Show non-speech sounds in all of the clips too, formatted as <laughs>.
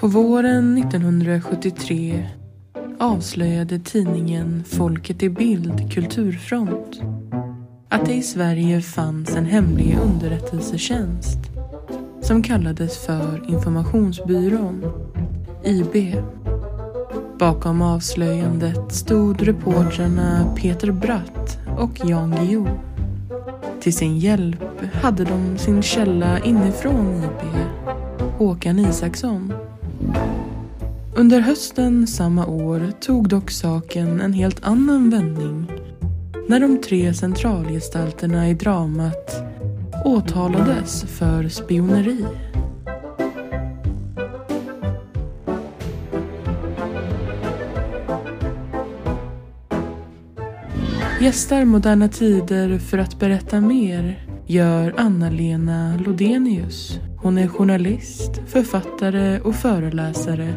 På våren 1973 avslöjade tidningen Folket i Bild Kulturfront att det i Sverige fanns en hemlig underrättelsetjänst som kallades för Informationsbyrån, IB. Bakom avslöjandet stod reportrarna Peter Bratt och Jan Guillou. Till sin hjälp hade de sin källa inifrån IB, Håkan Isaksson. Under hösten samma år tog dock saken en helt annan vändning när de tre centralgestalterna i dramat åtalades för spioneri. Gästar Moderna Tider för att berätta mer gör Anna-Lena Lodenius. Hon är journalist, författare och föreläsare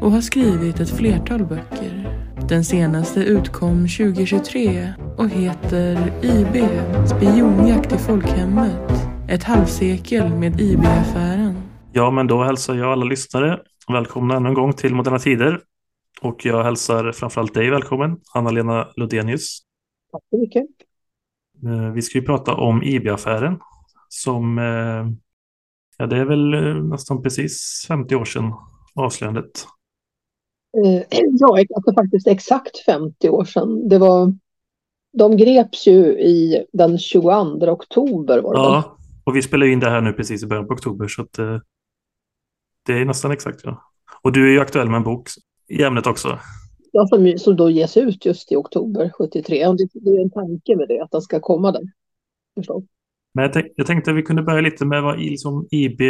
och har skrivit ett flertal böcker. Den senaste utkom 2023 och heter IB, spionjakt i folkhemmet. Ett halvsekel med IB-affären. Ja, men då hälsar jag alla lyssnare välkomna ännu en gång till Moderna Tider. Och jag hälsar framförallt dig välkommen, Anna-Lena Lodenius. Tack så mycket. Eh, vi ska ju prata om IB-affären som, eh, ja det är väl eh, nästan precis 50 år sedan avslöjandet. <clears throat> Ja, alltså faktiskt exakt 50 år sedan. Det var, de greps ju i den 22 oktober var det Ja, väl? och vi spelar in det här nu precis i början på oktober så att det är nästan exakt ja. Och du är ju aktuell med en bok i ämnet också. Ja, som, som då ges ut just i oktober 73. Det, det är en tanke med det, att den ska komma där. Förstås. Men jag, tänk, jag tänkte att vi kunde börja lite med vad liksom IB,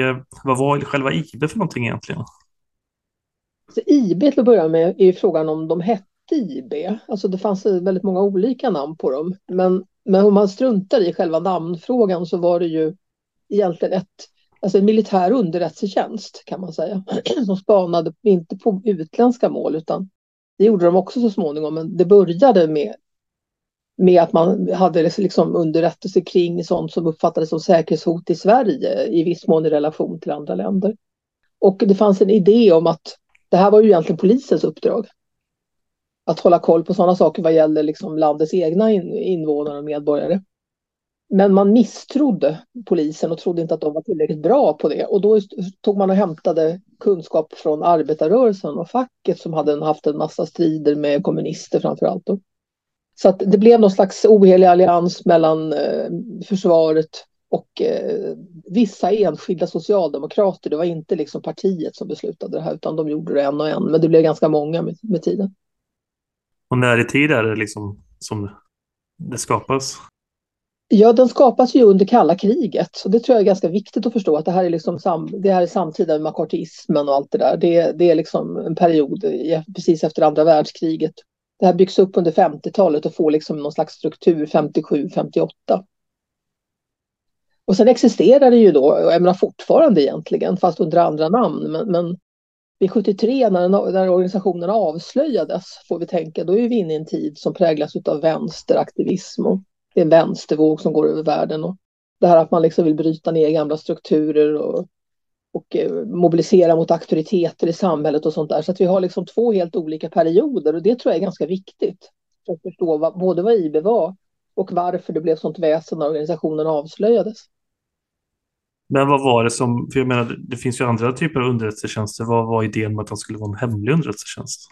vad var själva IB för någonting egentligen? Alltså, så IB till att börja med är ju frågan om de hette IB. Alltså det fanns väldigt många olika namn på dem. Men, men om man struntar i själva namnfrågan så var det ju egentligen ett, alltså en militär underrättelsetjänst kan man säga. <clears throat> Som spanade inte på utländska mål utan det gjorde de också så småningom. Men det började med, med att man hade liksom underrättelse kring sånt som uppfattades som säkerhetshot i Sverige i viss mån i relation till andra länder. Och det fanns en idé om att det här var ju egentligen polisens uppdrag. Att hålla koll på sådana saker vad gäller liksom landets egna invånare och medborgare. Men man misstrodde polisen och trodde inte att de var tillräckligt bra på det. Och då tog man och hämtade kunskap från arbetarrörelsen och facket som hade haft en massa strider med kommunister framför allt. Då. Så att det blev någon slags ohelig allians mellan eh, försvaret och eh, vissa enskilda socialdemokrater. Det var inte liksom partiet som beslutade det här utan de gjorde det en och en. Men det blev ganska många med, med tiden. Och när i tid är det liksom som det skapas? Ja, den skapas ju under kalla kriget. Så det tror jag är ganska viktigt att förstå att det här är, liksom sam, det här är samtida med makartismen och allt det där. Det, det är liksom en period precis efter andra världskriget. Det här byggs upp under 50-talet och får liksom någon slags struktur 57-58. Och sen existerar det ju då, jag menar fortfarande egentligen, fast under andra namn. Men, men vid 73 när, när organisationen avslöjades, får vi tänka, då är vi inne i en tid som präglas av vänsteraktivism och det är en vänstervåg som går över världen. Och det här att man liksom vill bryta ner gamla strukturer och, och eh, mobilisera mot auktoriteter i samhället och sånt där. Så att vi har liksom två helt olika perioder och det tror jag är ganska viktigt för att förstå vad, både vad IB var och varför det blev sånt väsen när organisationen avslöjades. Men vad var det som, för jag menar det finns ju andra typer av underrättelsetjänster. Vad var idén med att de skulle vara en hemlig underrättelsetjänst?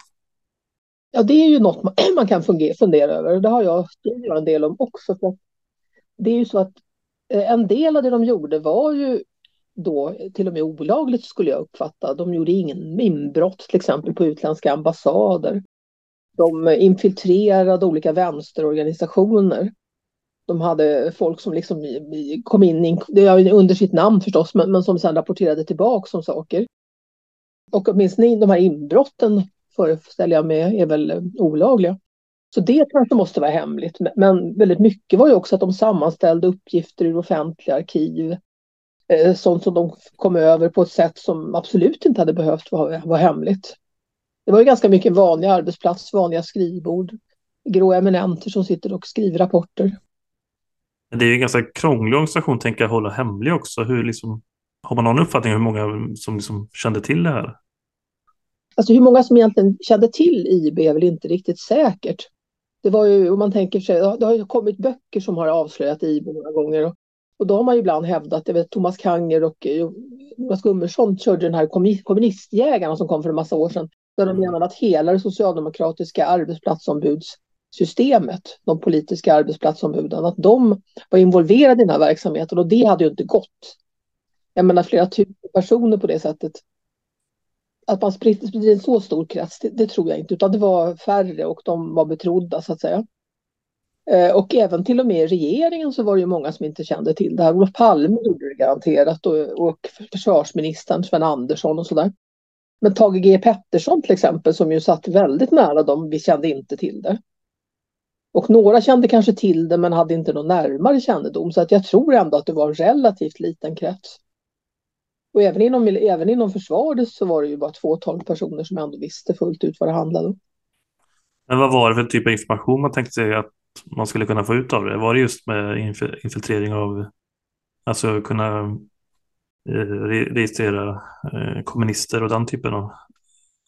Ja, det är ju något man, <clears throat> man kan fundera över. Det har jag skrivit en del om också. För det är ju så att en del av det de gjorde var ju då till och med olagligt skulle jag uppfatta. De gjorde ingen inbrott till exempel på utländska ambassader. De infiltrerade olika vänsterorganisationer. De hade folk som liksom kom in under sitt namn förstås, men, men som sedan rapporterade tillbaka om saker. Och åtminstone de här inbrotten föreställer jag mig är väl olagliga. Så det kanske måste vara hemligt. Men väldigt mycket var ju också att de sammanställde uppgifter ur offentliga arkiv. Sånt som de kom över på ett sätt som absolut inte hade behövt vara, vara hemligt. Det var ju ganska mycket vanliga arbetsplats, vanliga skrivbord. Grå eminenter som sitter och skriver rapporter. Det är en ganska krånglig organisation tänker jag hålla hemlig också. Hur liksom, Har man någon uppfattning om hur många som liksom kände till det här? Alltså hur många som egentligen kände till IB är väl inte riktigt säkert. Det var ju, om man tänker sig, det har ju kommit böcker som har avslöjat IB några gånger. Och, då har man ju ibland hävdat, jag vet Thomas Kanger och eh, Jonas Gummersson körde den här kommunistjägarna som kom för en massa år sedan. Där de menade att hela det socialdemokratiska arbetsplatsombudssystemet, de politiska arbetsplatsombuden, att de var involverade i den här verksamheten och det hade ju inte gått. Jag menar flera tusen personer på det sättet att man sprider en så stor krets, det, det, tror jag inte, utan det var färre och de var betrodda så att säga. Eh, och även till och med i regeringen så var det ju många som inte kände till det här. Olof Palme gjorde det garanterat och, och försvarsministern Sven Andersson och sådär. Men Tage G Pettersson till exempel som ju satt väldigt nära dem, vi kände inte till det. Och några kände kanske till det men hade inte någon närmare kännedom så att jag tror ändå att det var en relativt liten krets. Och även inom, även inom försvaret så var det ju bara ett fåtal personer som ändå visste fullt ut vad det handlade om. Men vad var det för typ av information man tänkte sig att man skulle kunna få ut av det? Var det just med infiltrering av, alltså kunna eh, registrera eh, kommunister och den typen av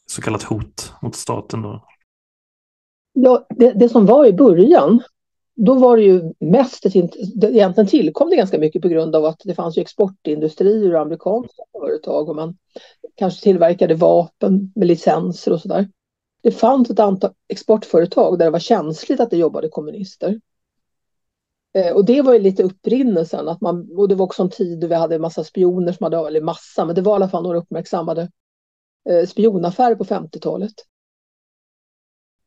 så kallat hot mot staten då? Ja, det, det som var i början då var det ju mest, egentligen tillkom det ganska mycket på grund av att det fanns ju exportindustrier och amerikanska företag och man kanske tillverkade vapen med licenser och sådär. Det fanns ett antal exportföretag där det var känsligt att det jobbade kommunister. Eh, och det var ju lite upprinnelsen, att man, och det var också en tid då vi hade en massa spioner som hade, eller massa, men det var i alla fall några uppmärksammade eh, spionaffärer på 50-talet.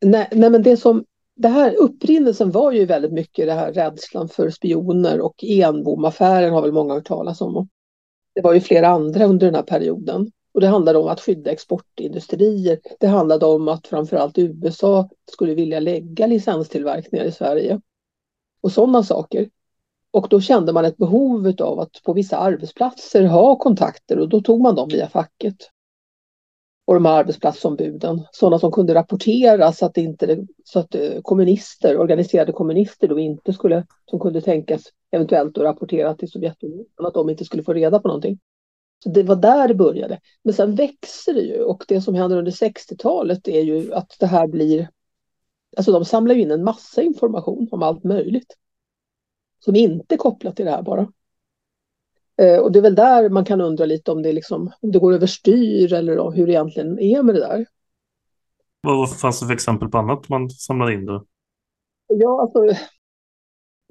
Nej, nej, men det som det här upprinnelsen var ju väldigt mycket det här rädslan för spioner och Enbomaffären har väl många hört talas om. Det var ju flera andra under den här perioden. Och det handlade om att skydda exportindustrier. Det handlade om att framförallt USA skulle vilja lägga licenstillverkningar i Sverige. Och sådana saker. Och då kände man ett behov av att på vissa arbetsplatser ha kontakter och då tog man dem via facket och de här arbetsplatsombuden, sådana som kunde rapportera så att, inte, så att eh, kommunister, organiserade kommunister då inte skulle, som kunde tänkas eventuellt rapportera till Sovjetunionen, att de inte skulle få reda på någonting. Så det var där det började. Men sen växer det ju och det som händer under 60-talet är ju att det här blir, alltså de samlar in en massa information om allt möjligt. Som inte är kopplat till det här bara. Eh, och det är väl där man kan undra lite om det, liksom, om det går överstyr eller hur det egentligen är med det där. Vad fanns det för exempel på annat man samlade in då? Ja, alltså,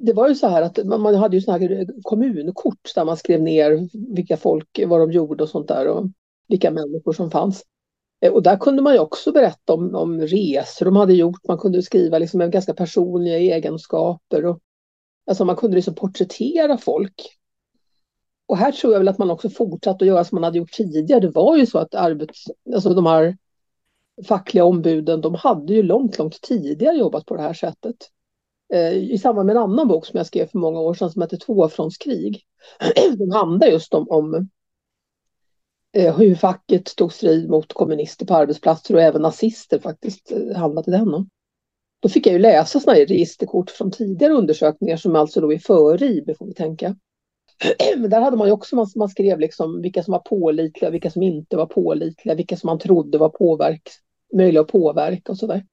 det var ju så här att man hade ju såna här eh, kommunkort där man skrev ner vilka folk, vad de gjorde och sånt där och vilka människor som fanns. Eh, och där kunde man ju också berätta om, om resor de hade gjort. Man kunde skriva liksom ganska personliga egenskaper. Och, alltså man kunde liksom porträttera folk och här tror jag väl att man också fortsatt att göra som man hade gjort tidigare. Det var ju så att arbets, alltså de här fackliga ombuden, de hade ju långt, långt tidigare jobbat på det här sättet. Eh, I samband med en annan bok som jag skrev för många år sedan som heter Tvåfrontskrig. <clears throat> Den handlar just om, om eh, hur facket tog strid mot kommunister på arbetsplatser och även nazister faktiskt eh, handlade den om. Då fick jag ju läsa sådana här registerkort från tidigare undersökningar som alltså då är före IB får vi tänka. <clears throat> Men där hade man ju också, man, man skrev liksom vilka som var pålitliga, vilka som inte var pålitliga, vilka som man trodde var påverk, möjliga att påverka och sådär.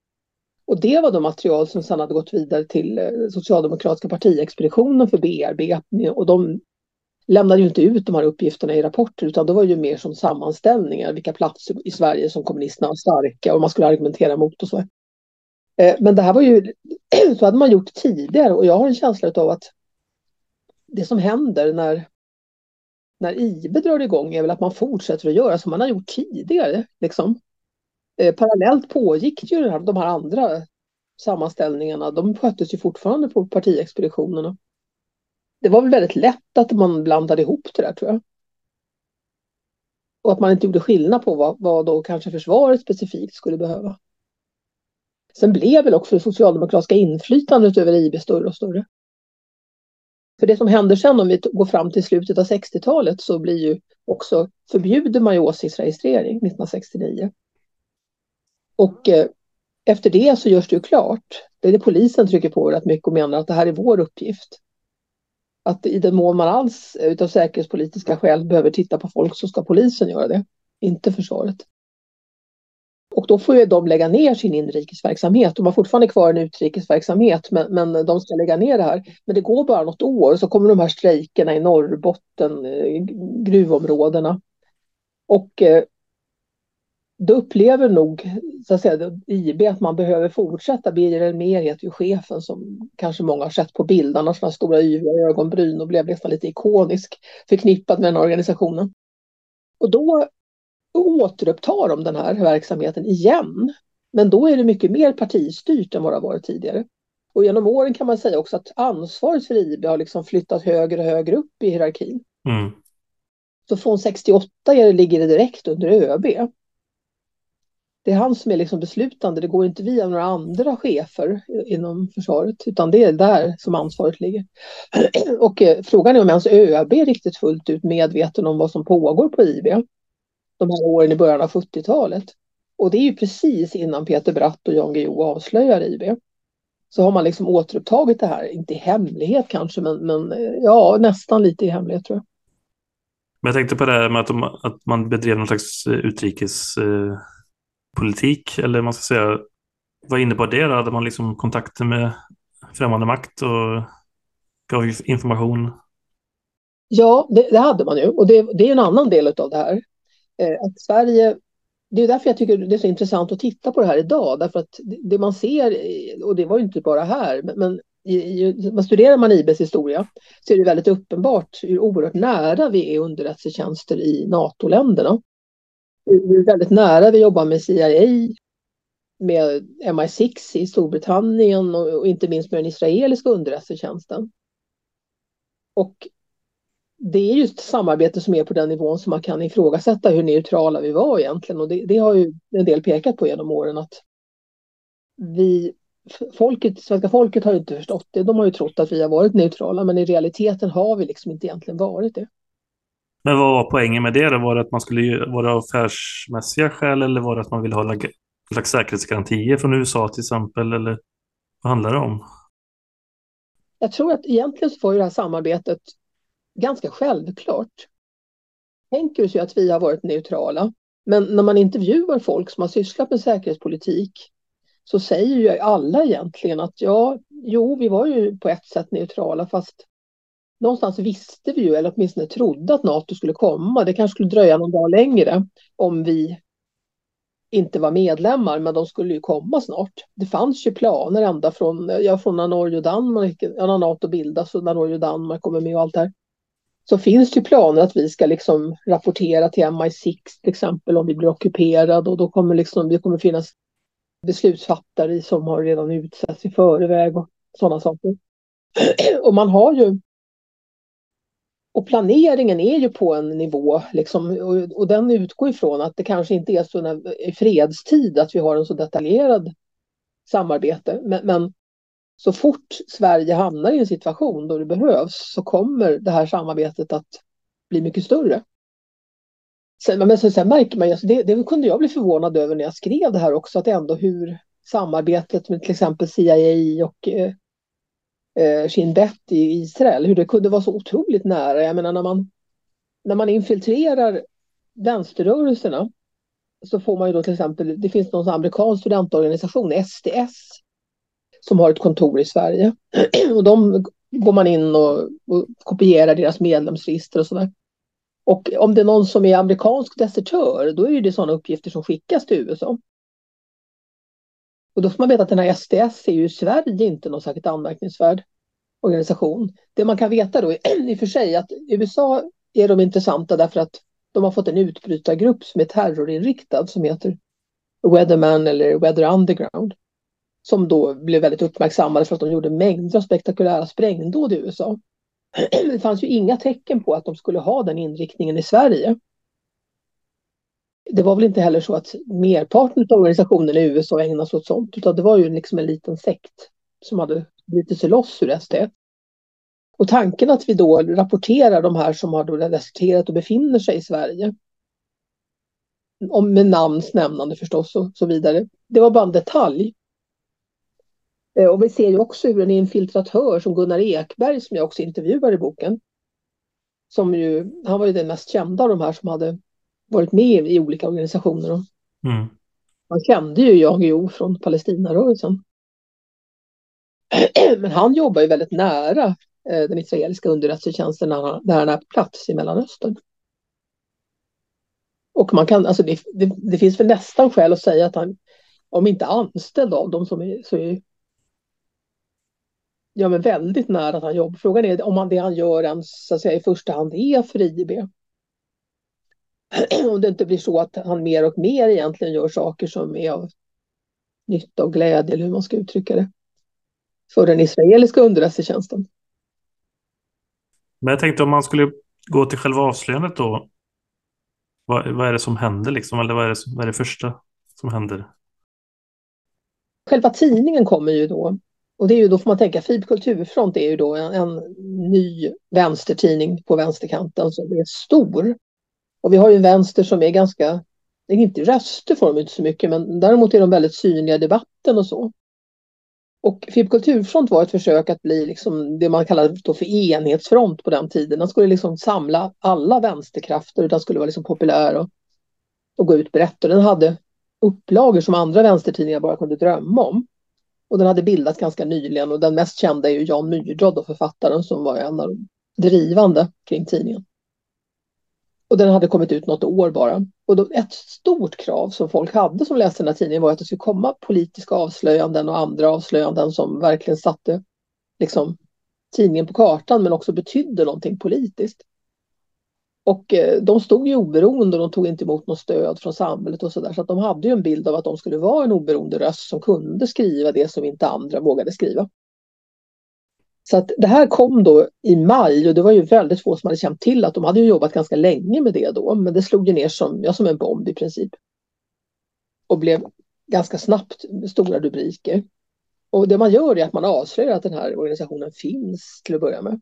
Och det var de material som sedan hade gått vidare till eh, socialdemokratiska partiexpeditionen för bearbetning och de lämnade ju inte ut de här uppgifterna i rapporter utan det var ju mer som sammanställningar, vilka platser i Sverige som kommunisterna var starka och man skulle argumentera mot och så. Eh, men det här var ju, <clears throat> så hade man gjort tidigare och jag har en känsla av att det som händer när, när IB drar igång är väl att man fortsätter att göra som man har gjort tidigare. Liksom. Eh, parallellt pågick ju här, de här andra sammanställningarna. De sköttes ju fortfarande på partiexpeditionerna. Det var väl väldigt lätt att man blandade ihop det där tror jag. Och att man inte gjorde skillnad på vad, vad då kanske försvaret specifikt skulle behöva. Sen blev väl också det socialdemokratiska inflytandet över IB större och större. För det som händer sen om vi går fram till slutet av 60-talet så blir ju också förbjuder man ju åsiktsregistrering 1969. Och eh, efter det så görs det ju klart, det är det polisen trycker på rätt mycket och menar att det här är vår uppgift. Att i den mån man alls utav säkerhetspolitiska skäl behöver titta på folk så ska polisen göra det, inte försvaret. Och då får ju de lägga ner sin inrikesverksamhet. De har fortfarande kvar en utrikesverksamhet men, men de ska lägga ner det här. Men det går bara något år så kommer de här strejkerna i Norrbotten, eh, gruvområdena. Och eh, då upplever nog så att säga, IB att man behöver fortsätta. Birger Elmér heter ju chefen som kanske många har sett på bilderna, sådana stora yviga ögonbryn och blev nästan lite ikonisk förknippad med den organisationen. Och då återupptar de den här verksamheten igen. Men då är det mycket mer partistyrt än vad det har varit tidigare. Och genom åren kan man säga också att ansvaret för IB har liksom flyttat högre och högre upp i hierarkin. Mm. Så från 68 ligger det direkt under ÖB. Det är han som är liksom beslutande, det går inte via några andra chefer inom försvaret, utan det är där som ansvaret ligger. <clears throat> Och eh, frågan är om ens ÖB är riktigt fullt ut medveten om vad som pågår på IB de här åren i början av 70-talet. Och det är ju precis innan Peter Bratt och Jan Guillou avslöjar IB. Så har man liksom återupptagit det här, inte i hemlighet kanske, men, men eh, ja, nästan lite i hemlighet tror jag. Men jag tänkte på det här med att, de, att man bedrev någon slags eh, politik, eller man ska säga, vad innebar det då? Hade man liksom kontakter med främmande makt och gav information? Ja, det, det hade man ju och det, det, är en annan del av det här. Eh, att Sverige, det är därför jag tycker det är så intressant att titta på det här idag, därför att det man ser, och det var ju inte bara här, men i, i, man studerar man IBs historia så är det väldigt uppenbart hur oerhört nära vi är underrättelsetjänster i NATO-länderna. Vi är väldigt nära vi jobbar med CIA, med MI6 i Storbritannien och, och inte minst med den israeliska underrättelsetjänsten. Och det är just samarbete som är på den nivån som man kan ifrågasätta hur neutrala vi var egentligen. Och det, det har ju en del pekat på genom åren att vi, folket, svenska folket har ju inte förstått det. De har ju trott att vi har varit neutrala, men i realiteten har vi liksom inte egentligen varit det. Men vad var poängen med det? Var det att man skulle vara affärsmässiga skäl eller var det att man ville ha slags säkerhetsgarantier från USA till exempel? Eller vad handlar det om? Jag tror att egentligen så var ju det här samarbetet ganska självklart. Tänker sig att vi har varit neutrala. Men när man intervjuar folk som har sysslat med säkerhetspolitik så säger ju alla egentligen att ja, jo, vi var ju på ett sätt neutrala fast någonstans visste vi ju, eller åtminstone trodde att NATO skulle komma. Det kanske skulle dröja någon dag längre om vi inte var medlemmar, men de skulle ju komma snart. Det fanns ju planer ända från, ja, från när Norge och Danmark, ja, när NATO bildas och när Norge och Danmark kommer med och allt det här så finns det planer att vi ska liksom rapportera till MI6 till exempel om vi blir ockuperade och då kommer liksom, det kommer finnas beslutsfattare som har redan utsetts i förväg och sådana saker. <clears throat> Och man har ju och planeringen är ju på en nivå liksom, och, och den utgår ifrån att det kanske inte är så när, i fredstid att vi har en så detaljerad samarbete. Men, men så fort Sverige hamnar i en situation då det behövs så kommer det här samarbetet att bli mycket större. Sen, men sen, sen märker man ju, alltså det, det kunde jag bli förvånad över när jag skrev det här också, att ändå hur samarbetet med till exempel CIA och eh, eh, Shin Bet i Israel, hur det kunde vara så otroligt nära. Jag menar när man, när man infiltrerar vänsterrörelserna så får man ju då till exempel, det finns någon amerikansk studentorganisation, SDS, som har ett kontor i Sverige. <clears throat> och de går man in och, och kopierar deras medlemsregister och sådär. Och om det är någon som är amerikansk desertör, då är det sådana uppgifter som skickas till USA. Och då får man veta att den här SDS är ju i Sverige inte någon särskilt anmärkningsvärd organisation. Det man kan veta då är <clears throat> i och för sig att i USA är de intressanta därför att de har fått en utbrytargrupp som är terrorinriktad som heter Weatherman eller Weather Underground som då blev väldigt uppmärksammade för att de gjorde mängder av spektakulära sprängdåd i USA. <clears throat> Det fanns ju inga tecken på att de skulle ha den inriktningen i Sverige. Det var väl inte heller så att merparten av organisationen i USA ägnade sig åt sånt, utan det var ju liksom en liten sekt som hade brutit sig loss ur SD. Och tanken att vi då rapporterar de här som har då deserterat och befinner sig i Sverige, om med namns nämnande förstås och så vidare, det var bara en detalj Eh, och vi ser ju också hur en infiltratör som Gunnar Ekberg, som jag också intervjuar i boken, som ju, han var ju den mest kända av de här som hade varit med i olika organisationer. Mm. Man kände ju Jan Guillou från Palestinarörelsen. <clears throat> Men han jobbar ju väldigt nära eh, den israeliska underrättelsetjänsten när han, är på plats i Mellanöstern. Och man kan, alltså det, det, det finns väl nästan skäl att säga att han, om inte anställd av dem, som är, så är ja, men väldigt nära att han jobbar. Frågan är om han, det han gör ens så att säga, i första hand är för IB. <clears throat> om det inte blir så att han mer och mer egentligen gör saker som är av nytta och glädje, eller hur man ska uttrycka det, för den israeliska underrättelsetjänsten. Men jag tänkte om man skulle gå till själva avslöjandet då. Vad, vad är det som händer liksom? Eller vad är, det, vad är det första som händer? Själva tidningen kommer ju då. Och det är ju då får man tänka, FIB Kulturfront är ju då en, en ny vänstertidning på vänsterkanten som är stor. Och vi har ju en vänster som är ganska, inte röster får de inte så mycket, men däremot är de väldigt synliga i debatten och så. Och FIB Kulturfront var ett försök att bli liksom det man kallade för enhetsfront på den tiden. Den skulle liksom samla alla vänsterkrafter, och den skulle vara liksom populär och, och gå ut brett. Och den hade upplagor som andra vänstertidningar bara kunde drömma om. Och den hade bildats ganska nyligen och den mest kända är ju Jan Myrdal, författaren som var en av de drivande kring tidningen. Och den hade kommit ut något år bara. Och då, ett stort krav som folk hade som läste den här tidningen var att det skulle komma politiska avslöjanden och andra avslöjanden som verkligen satte liksom, tidningen på kartan men också betydde någonting politiskt. Och eh, de stod ju oberoende och de tog inte emot något stöd från samhället och sådär. Så att de hade ju en bild av att de skulle vara en oberoende röst som kunde skriva det som inte andra vågade skriva. Så att det här kom då i maj och det var ju väldigt få som hade känt till att de hade jobbat ganska länge med det då. Men det slog ju ner som, ja, som en bomb i princip. Och blev ganska snabbt stora rubriker. Och det man gör är att man avslöjar att den här organisationen finns till att börja med.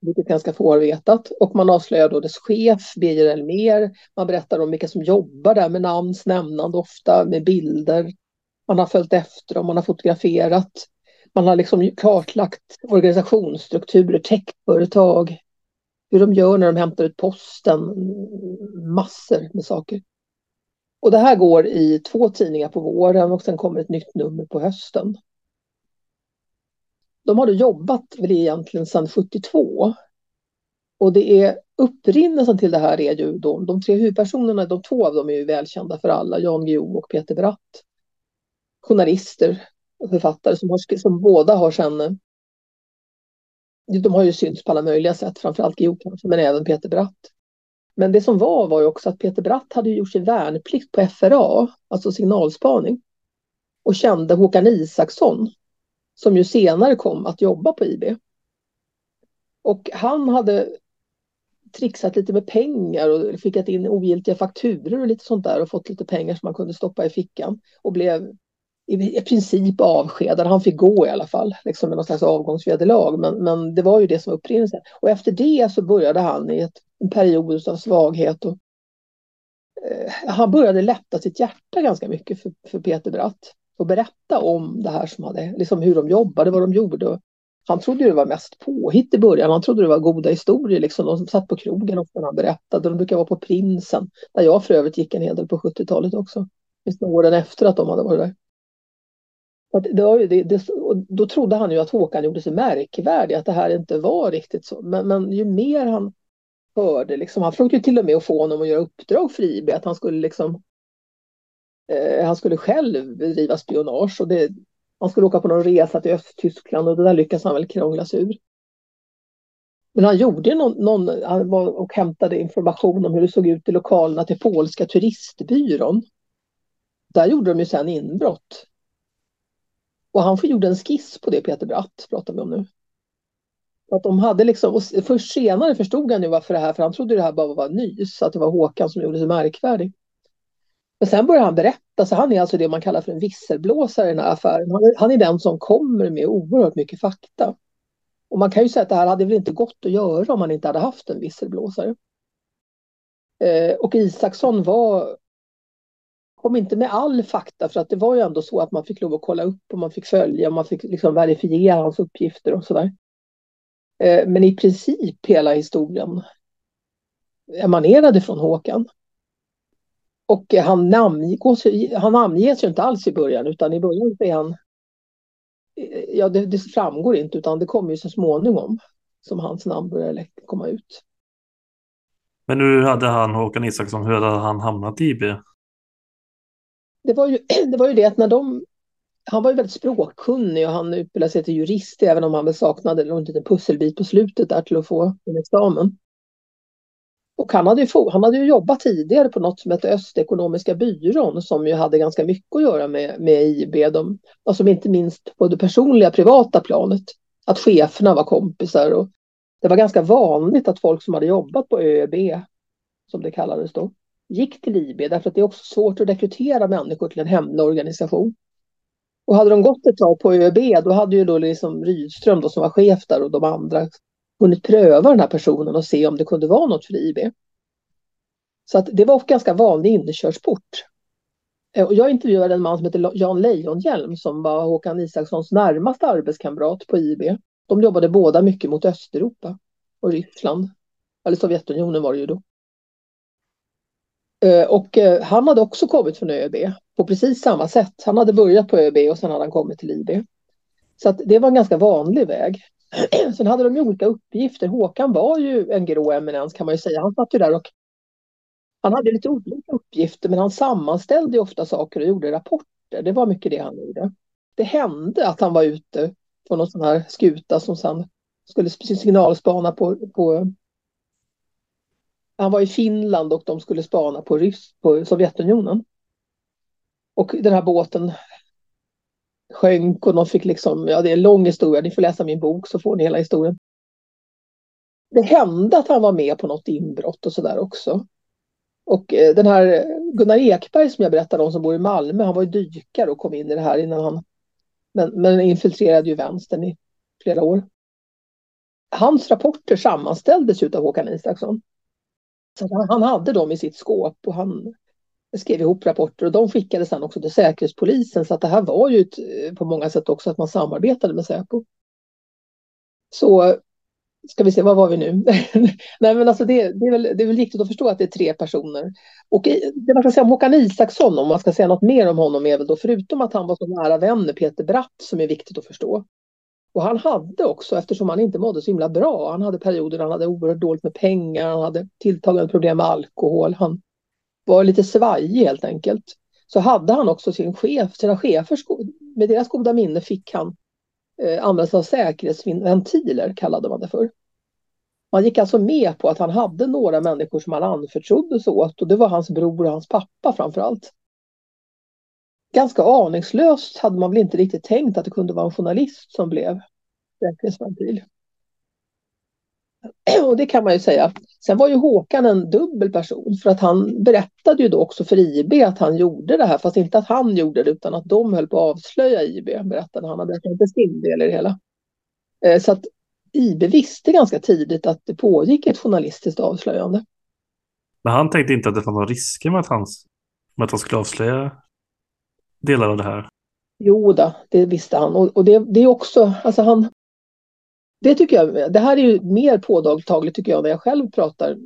Vilket ganska få har vetat. Och man avslöjar då dess chef, Birger Elmer. Man berättar om vilka som jobbar där med namns nämnande ofta, med bilder. Man har följt efter dem, man har fotograferat man har liksom kartlagt organisationsstrukturer, techföretag, hur de gör när de hämtar ut posten, massor med saker. Och det här går i två tidningar på våren och sen kommer ett nytt nummer på hösten. De har då jobbat väl egentligen sedan 72. Och det är upprinnelsen till det här är ju då de tre huvudpersonerna, de två av dem är ju välkända för alla, Jan Guillou och Peter Bratt. Journalister författare som, har, som båda har sen... Eh, de har ju synts på alla möjliga sätt, framförallt Guillou kanske, men även Peter Bratt. Men det som var var ju också att Peter Bratt hade gjort sin värnplikt på FRA, alltså signalspaning, och kände Håkan Isaksson, som ju senare kom att jobba på IB. Och han hade trixat lite med pengar och skickat in ogiltiga fakturor och lite sånt där och fått lite pengar som man kunde stoppa i fickan och blev i princip avskedad. Han fick gå i alla fall, liksom med någon slags avgångsvederlag. Men, men det var ju det som var upprinnelsen. Och efter det så började han i ett, en period av svaghet. Och, eh, han började lätta sitt hjärta ganska mycket för, för Peter Bratt. Och berätta om det här som hade, liksom hur de jobbade, vad de gjorde. Och han trodde det var mest påhitt i början. Han trodde det var goda historier. Liksom. De satt på krogen och han berättade. De brukade vara på Prinsen. Där jag för övrigt gick en hel del på 70-talet också. Åren efter att de hade varit där. Att det, det, det, då trodde han ju att Håkan gjorde sig märkvärdig, att det här inte var riktigt så. Men, men ju mer han hörde, liksom, han försökte till och med att få honom att göra uppdrag för IB, att han skulle liksom eh, han skulle själv bedriva spionage och det, han skulle åka på någon resa till Östtyskland och det där lyckades han väl krångla sig ur. Men han gjorde någon, någon han var och hämtade information om hur det såg ut i lokalerna till polska turistbyrån. Där gjorde de ju sen inbrott. Och han gjorde en skiss på det Peter Bratt pratar vi om nu. Att de hade liksom, och först senare förstod han ju varför det här, för han trodde det här bara var nys, att det var Håkan som gjorde sig märkvärdig. Men sen börjar han berätta, så han är alltså det man kallar för en visselblåsare i den här affären. Han är, han är den som kommer med oerhört mycket fakta. Och man kan ju säga att det här hade väl inte gått att göra om man inte hade haft en visselblåsare. Eh, och Isaksson var kom inte med all fakta för att det var ju ändå så att man fick lov att kolla upp och man fick följa och man fick liksom verifiera hans uppgifter och sådär. Eh, men i princip hela historien emanerade från Håkan. Och han, namngås, han namnges ju inte alls i början utan i början är han eh, Ja, det, det framgår inte utan det kommer ju så småningom som hans namn börjar komma ut. Men hur hade han, Håkan Isaksson, hur hade han hamnat i IB? Det var ju <clears throat> det, var ju det att när de... Han var ju väldigt språkkunnig och han utbildade sig till jurist även om han väl saknade en liten pusselbit på slutet där till att få en examen. Och han hade, ju, han hade ju jobbat tidigare på något som hette Östekonomiska byrån som ju hade ganska mycket att göra med, med IB. De, alltså inte minst på det personliga privata planet. Att cheferna var kompisar och det var ganska vanligt att folk som hade jobbat på ÖB, som det kallades då, gick till IB därför att det är också svårt att rekrytera människor till en hemlig organisation. Och hade de gått ett tag på ÖB då hade ju då liksom Rydström då, som var chef där och de andra hunnit pröva den här personen och se om det kunde vara något för IB. Så att det var en ganska vanlig inkörsport. Eh, och jag intervjuade en man som heter Jan Lejonhjelm som var Håkan Isakssons närmaste arbetskamrat på IB. De jobbade båda mycket mot Östeuropa och Ryssland. Eller Sovjetunionen var det ju då. Eh, och eh, han hade också kommit från ÖB på precis samma sätt. Han hade börjat på ÖB och sen hade han kommit till IB. Så att det var en ganska vanlig väg. <clears throat> Sen hade de ju olika uppgifter. Håkan var ju en grå eminens kan man ju säga. Han satt ju där och han hade lite olika uppgifter men han sammanställde ju ofta saker och gjorde rapporter. Det var mycket det han gjorde. Det hände att han var ute på någon sån här skuta som sen skulle signalspana på, på han var i Finland och de skulle spana på, Ryss, på Sovjetunionen. Och den här båten sjönk och de fick liksom, ja det är en lång historia, ni får läsa min bok så får ni hela historien. Det hände att han var med på något inbrott och sådär också. Och eh, den här Gunnar Ekberg som jag berättade om som bor i Malmö, han var ju dykare och kom in i det här innan han, men, men infiltrerade ju vänstern i flera år. Hans rapporter sammanställdes av Håkan Isaksson. Så han hade dem i sitt skåp och han skrev ihop rapporter och de skickades sedan också till Säkerhetspolisen så att det här var ju ett, eh, på många sätt också att man samarbetade med Säpo. Så ska vi se, var var vi nu? <laughs> Nej men alltså det, det, är väl, det är väl viktigt att förstå att det är tre personer. Och det man kan säga om Håkan Isaksson, om man ska säga något mer om honom, är väl då förutom att han var så nära vän med Peter Bratt som är viktigt att förstå. Och han hade också, eftersom han inte mådde så himla bra, han hade perioder han hade oerhört dåligt med pengar, han hade tilltagande problem med alkohol, han var lite svajig helt enkelt. Så hade han också sin chef, sina chefer, med deras goda minne fick han eh, använda sig av säkerhetsventiler, kallade man det för. Man gick alltså med på att han hade några människor som han anförtroddes åt och det var hans bror och hans pappa framförallt. Ganska aningslöst hade man väl inte riktigt tänkt att det kunde vara en journalist som blev säkerhetsventil. <clears throat> Och det kan man ju säga. Sen var ju Håkan en dubbel person för att han berättade ju då också för IB att han gjorde det här, fast inte att han gjorde det utan att de höll på att avslöja IB, berättade han. Han berättade inte sin del i det hela. Eh, så att IB visste ganska tidigt att det pågick ett journalistiskt avslöjande. Men han tänkte inte att det fanns några risker med att han, med att han skulle avslöja delar av det här? Jo då, det visste han. Och, och det, det, är också, alltså han, det tycker jag, det här är ju mer påtagligt tycker jag när jag själv pratar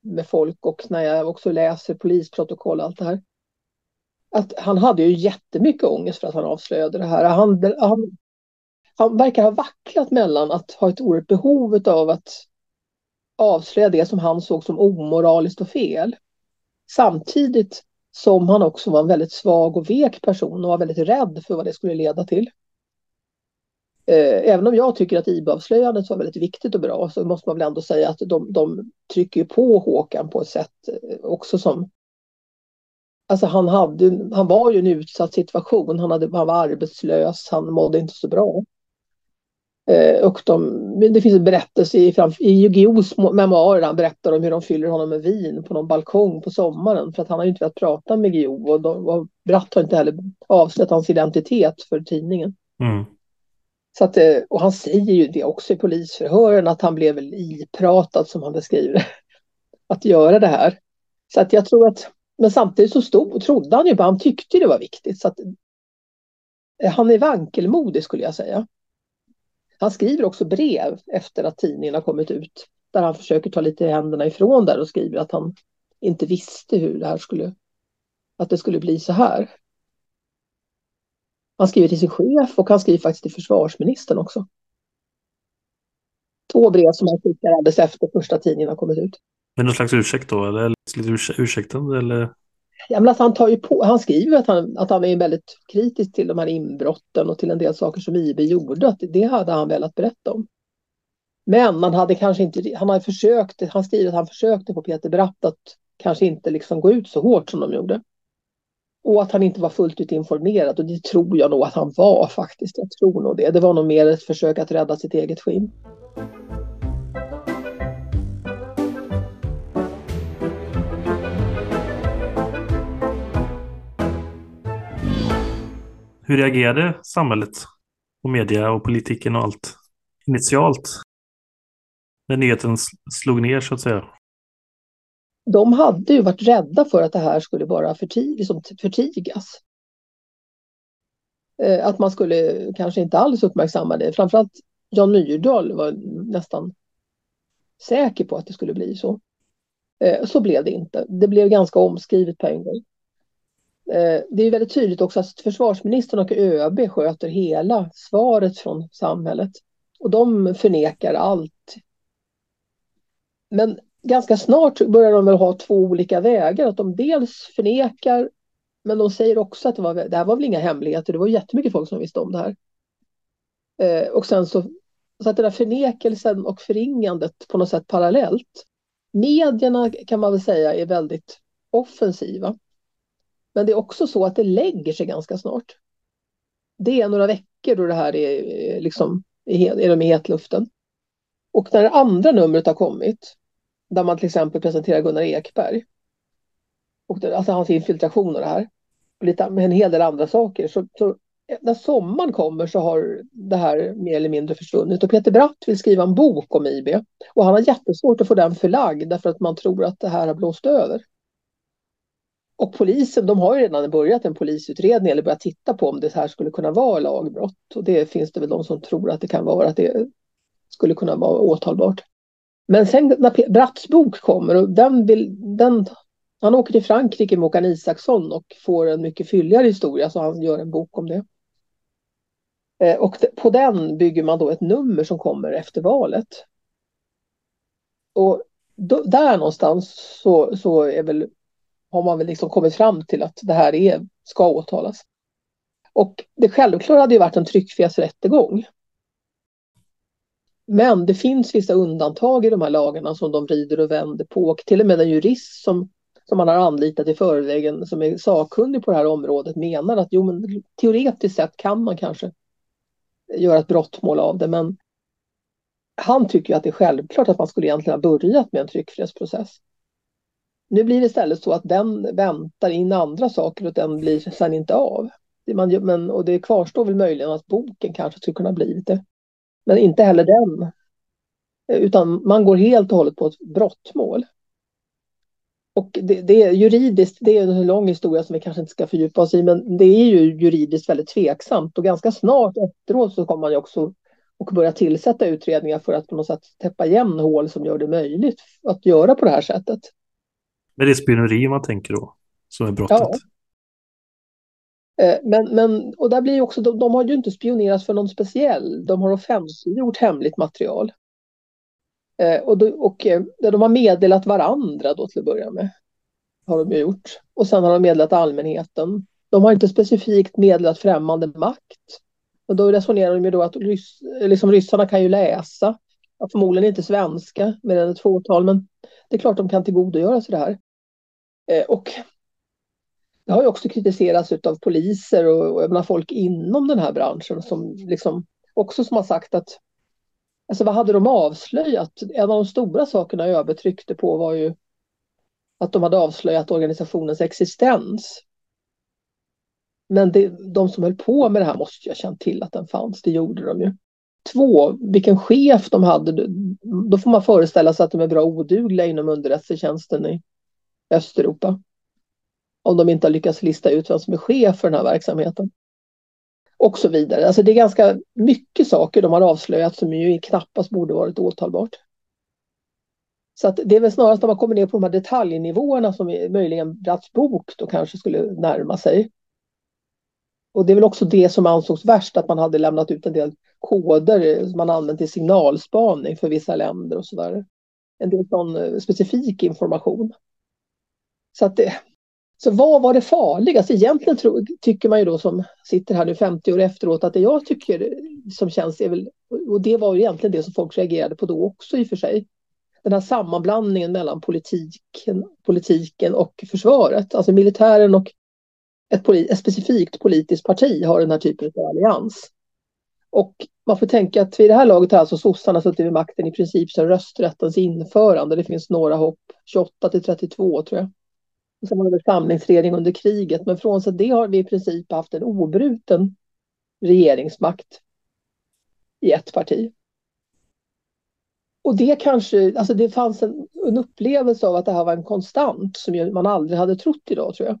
med folk och när jag också läser polisprotokoll och allt det här. Att han hade ju jättemycket ångest för att han avslöjade det här. Han, han, han verkar ha vacklat mellan att ha ett oerhört behov av att avslöja det som han såg som omoraliskt och fel. Samtidigt som han också var en väldigt svag och vek person och var väldigt rädd för vad det skulle leda till. Eh, även om jag tycker att IB-avslöjandet var väldigt viktigt och bra så måste man väl ändå säga att de, de trycker på Håkan på ett sätt eh, också som... Alltså han, hade, han var ju i en utsatt situation, han, hade, han var arbetslös, han mådde inte så bra. Eh, och de, det finns en berättelse i, i Guillous memoarer han berättar om hur de fyller honom med vin på någon balkong på sommaren för att han har inte velat prata med Guillou och, de, och Bratt har inte heller avslöjat hans identitet för tidningen. Mm. Så att, eh, och han säger ju det också i polisförhören att han blev väl ipratad som han beskriver <laughs> att göra det här. Så att jag tror att men samtidigt så stod, trodde han ju på, han tyckte det var viktigt. Så att, eh, han är vankelmodig skulle jag säga. Han skriver också brev efter att tidningen har kommit ut. Där han försöker ta lite händerna ifrån där och skriver att han inte visste hur det här skulle, att det skulle bli så här. Han skriver till sin chef och han skriver faktiskt till försvarsministern också. Två brev som han skickar alldeles efter första tidningen har kommit ut. Men någon slags ursäkt då? Eller lite ursäktande? Eller? Ja, men alltså han, tar ju på, han skriver att han, att han är väldigt kritisk till de här inbrotten och till en del saker som IB gjorde. Att det hade han velat berätta om. Men han hade kanske inte, han hade försökt, han skriver att han försökte på Peter Bratt att kanske inte liksom gå ut så hårt som de gjorde. Och att han inte var fullt ut informerad och det tror jag nog att han var faktiskt. Jag tror nog det. Det var nog mer ett försök att rädda sitt eget skinn. Hur reagerade samhället och media och politiken och allt initialt? När nyheten slog ner så att säga. De hade ju varit rädda för att det här skulle bara förtig liksom förtigas. Eh, att man skulle kanske inte alls uppmärksamma det. Framförallt Jan Myrdal var nästan säker på att det skulle bli så. Eh, så blev det inte. Det blev ganska omskrivet på en gång. Eh, det är väldigt tydligt också att försvarsministern och ÖB sköter hela svaret från samhället. Och de förnekar allt. Men ganska snart börjar de väl ha två olika vägar. Att de dels förnekar, men de säger också att det, var, det här var väl inga hemligheter. Det var jättemycket folk som visste om det här. Eh, och sen så, så att den där förnekelsen och förringandet på något sätt parallellt. Medierna kan man väl säga är väldigt offensiva. Men det är också så att det lägger sig ganska snart. Det är några veckor då det här är, eh, liksom, är de i hetluften. Och när det andra numret har kommit, där man till exempel presenterar Gunnar Ekberg, och det, alltså hans infiltration och det här, och lite, med en hel del andra saker, så, så eh, när sommaren kommer så har det här mer eller mindre försvunnit. Och Peter Bratt vill skriva en bok om IB. Och han har jättesvårt att få den förlagd därför att man tror att det här har blåst över. Och polisen, de har ju redan börjat en polisutredning eller börjat titta på om det här skulle kunna vara lagbrott. Och det finns det väl de som tror att det kan vara, att det skulle kunna vara åtalbart. Men sen när Bratts bok kommer och den vill, den, han åker till Frankrike med Håkan Isaksson och får en mycket fylligare historia så han gör en bok om det. Eh, och på den bygger man då ett nummer som kommer efter valet. Och då, där någonstans så, så är väl har man väl liksom kommit fram till att det här är, ska åtalas. Och det självklara hade ju varit en tryckfrihetsrättegång. Men det finns vissa undantag i de här lagarna som de vrider och vänder på. Och till och med en jurist som, som man har anlitat i förväg, som är sakkunnig på det här området, menar att jo, men teoretiskt sett kan man kanske göra ett brottmål av det. Men han tycker att det är självklart att man skulle egentligen ha börjat med en tryckfrihetsprocess. Nu blir det istället så att den väntar in andra saker och den blir sen inte av. Man, men, och det kvarstår väl möjligen att boken kanske skulle kunna bli det. Men inte heller den. Utan man går helt och hållet på ett brottmål. Och det, det, är juridiskt, det är en lång historia som vi kanske inte ska fördjupa oss i, men det är ju juridiskt väldigt tveksamt och ganska snart efteråt så kommer man ju också och börja tillsätta utredningar för att på något sätt täppa igen hål som gör det möjligt att göra på det här sättet. Men det är spioneri man tänker då, som är brottet. Ja. Eh, men, men, och där blir också, de, de, har ju inte spionerat för någon speciell, de har offentliggjort hemligt material. Eh, och, då, och eh, de har meddelat varandra då till att börja med. Har de ju gjort. Och sen har de meddelat allmänheten. De har inte specifikt meddelat främmande makt. Och då resonerar de ju då att rys, liksom ryssarna kan ju läsa. Förmodligen inte svenska, mer än ett fåtal, men det är klart de kan tillgodogöra sig det här. Eh, och det har ju också kritiserats av poliser och, och menar, folk inom den här branschen som liksom också som har sagt att alltså vad hade de avslöjat? En av de stora sakerna ÖB tryckte på var ju att de hade avslöjat organisationens existens. Men det, de som höll på med det här måste ju ha känt till att den fanns, det gjorde de ju. Två, vilken chef de hade, då får man föreställa sig att de är bra odugliga inom underrättelsetjänsten i Östeuropa. om de inte har lyckats lista ut vem som är chef för den här verksamheten. Och så vidare. Alltså det är ganska mycket saker de har avslöjat som ju knappast borde varit åtalbart. Så att det är väl snarast när man kommer ner på de här detaljnivåerna som möjligen Bratts bok då kanske skulle närma sig. Och det är väl också det som ansågs värst, att man hade lämnat ut en del koder som man använt i signalspaning för vissa länder och sådär. En del sån eh, specifik information. Så att det, så vad var det farligaste? Egentligen tro, tycker man ju då som sitter här nu 50 år efteråt att det jag tycker som känns är väl, och det var ju egentligen det som folk reagerade på då också i och för sig, den här sammanblandningen mellan politiken, politiken och försvaret, alltså militären och ett, polit, ett specifikt politiskt parti har den här typen av allians. Och man får tänka att vid det här laget har alltså sossarna suttit vid makten i princip sedan rösträttens införande. Det finns några hopp, 28 till 32 tror jag. Och sen var det samlingsregering under kriget, men frånsett det har vi i princip haft en obruten regeringsmakt i ett parti. Och det kanske, alltså det fanns en, en upplevelse av att det här var en konstant som man aldrig hade trott idag tror jag.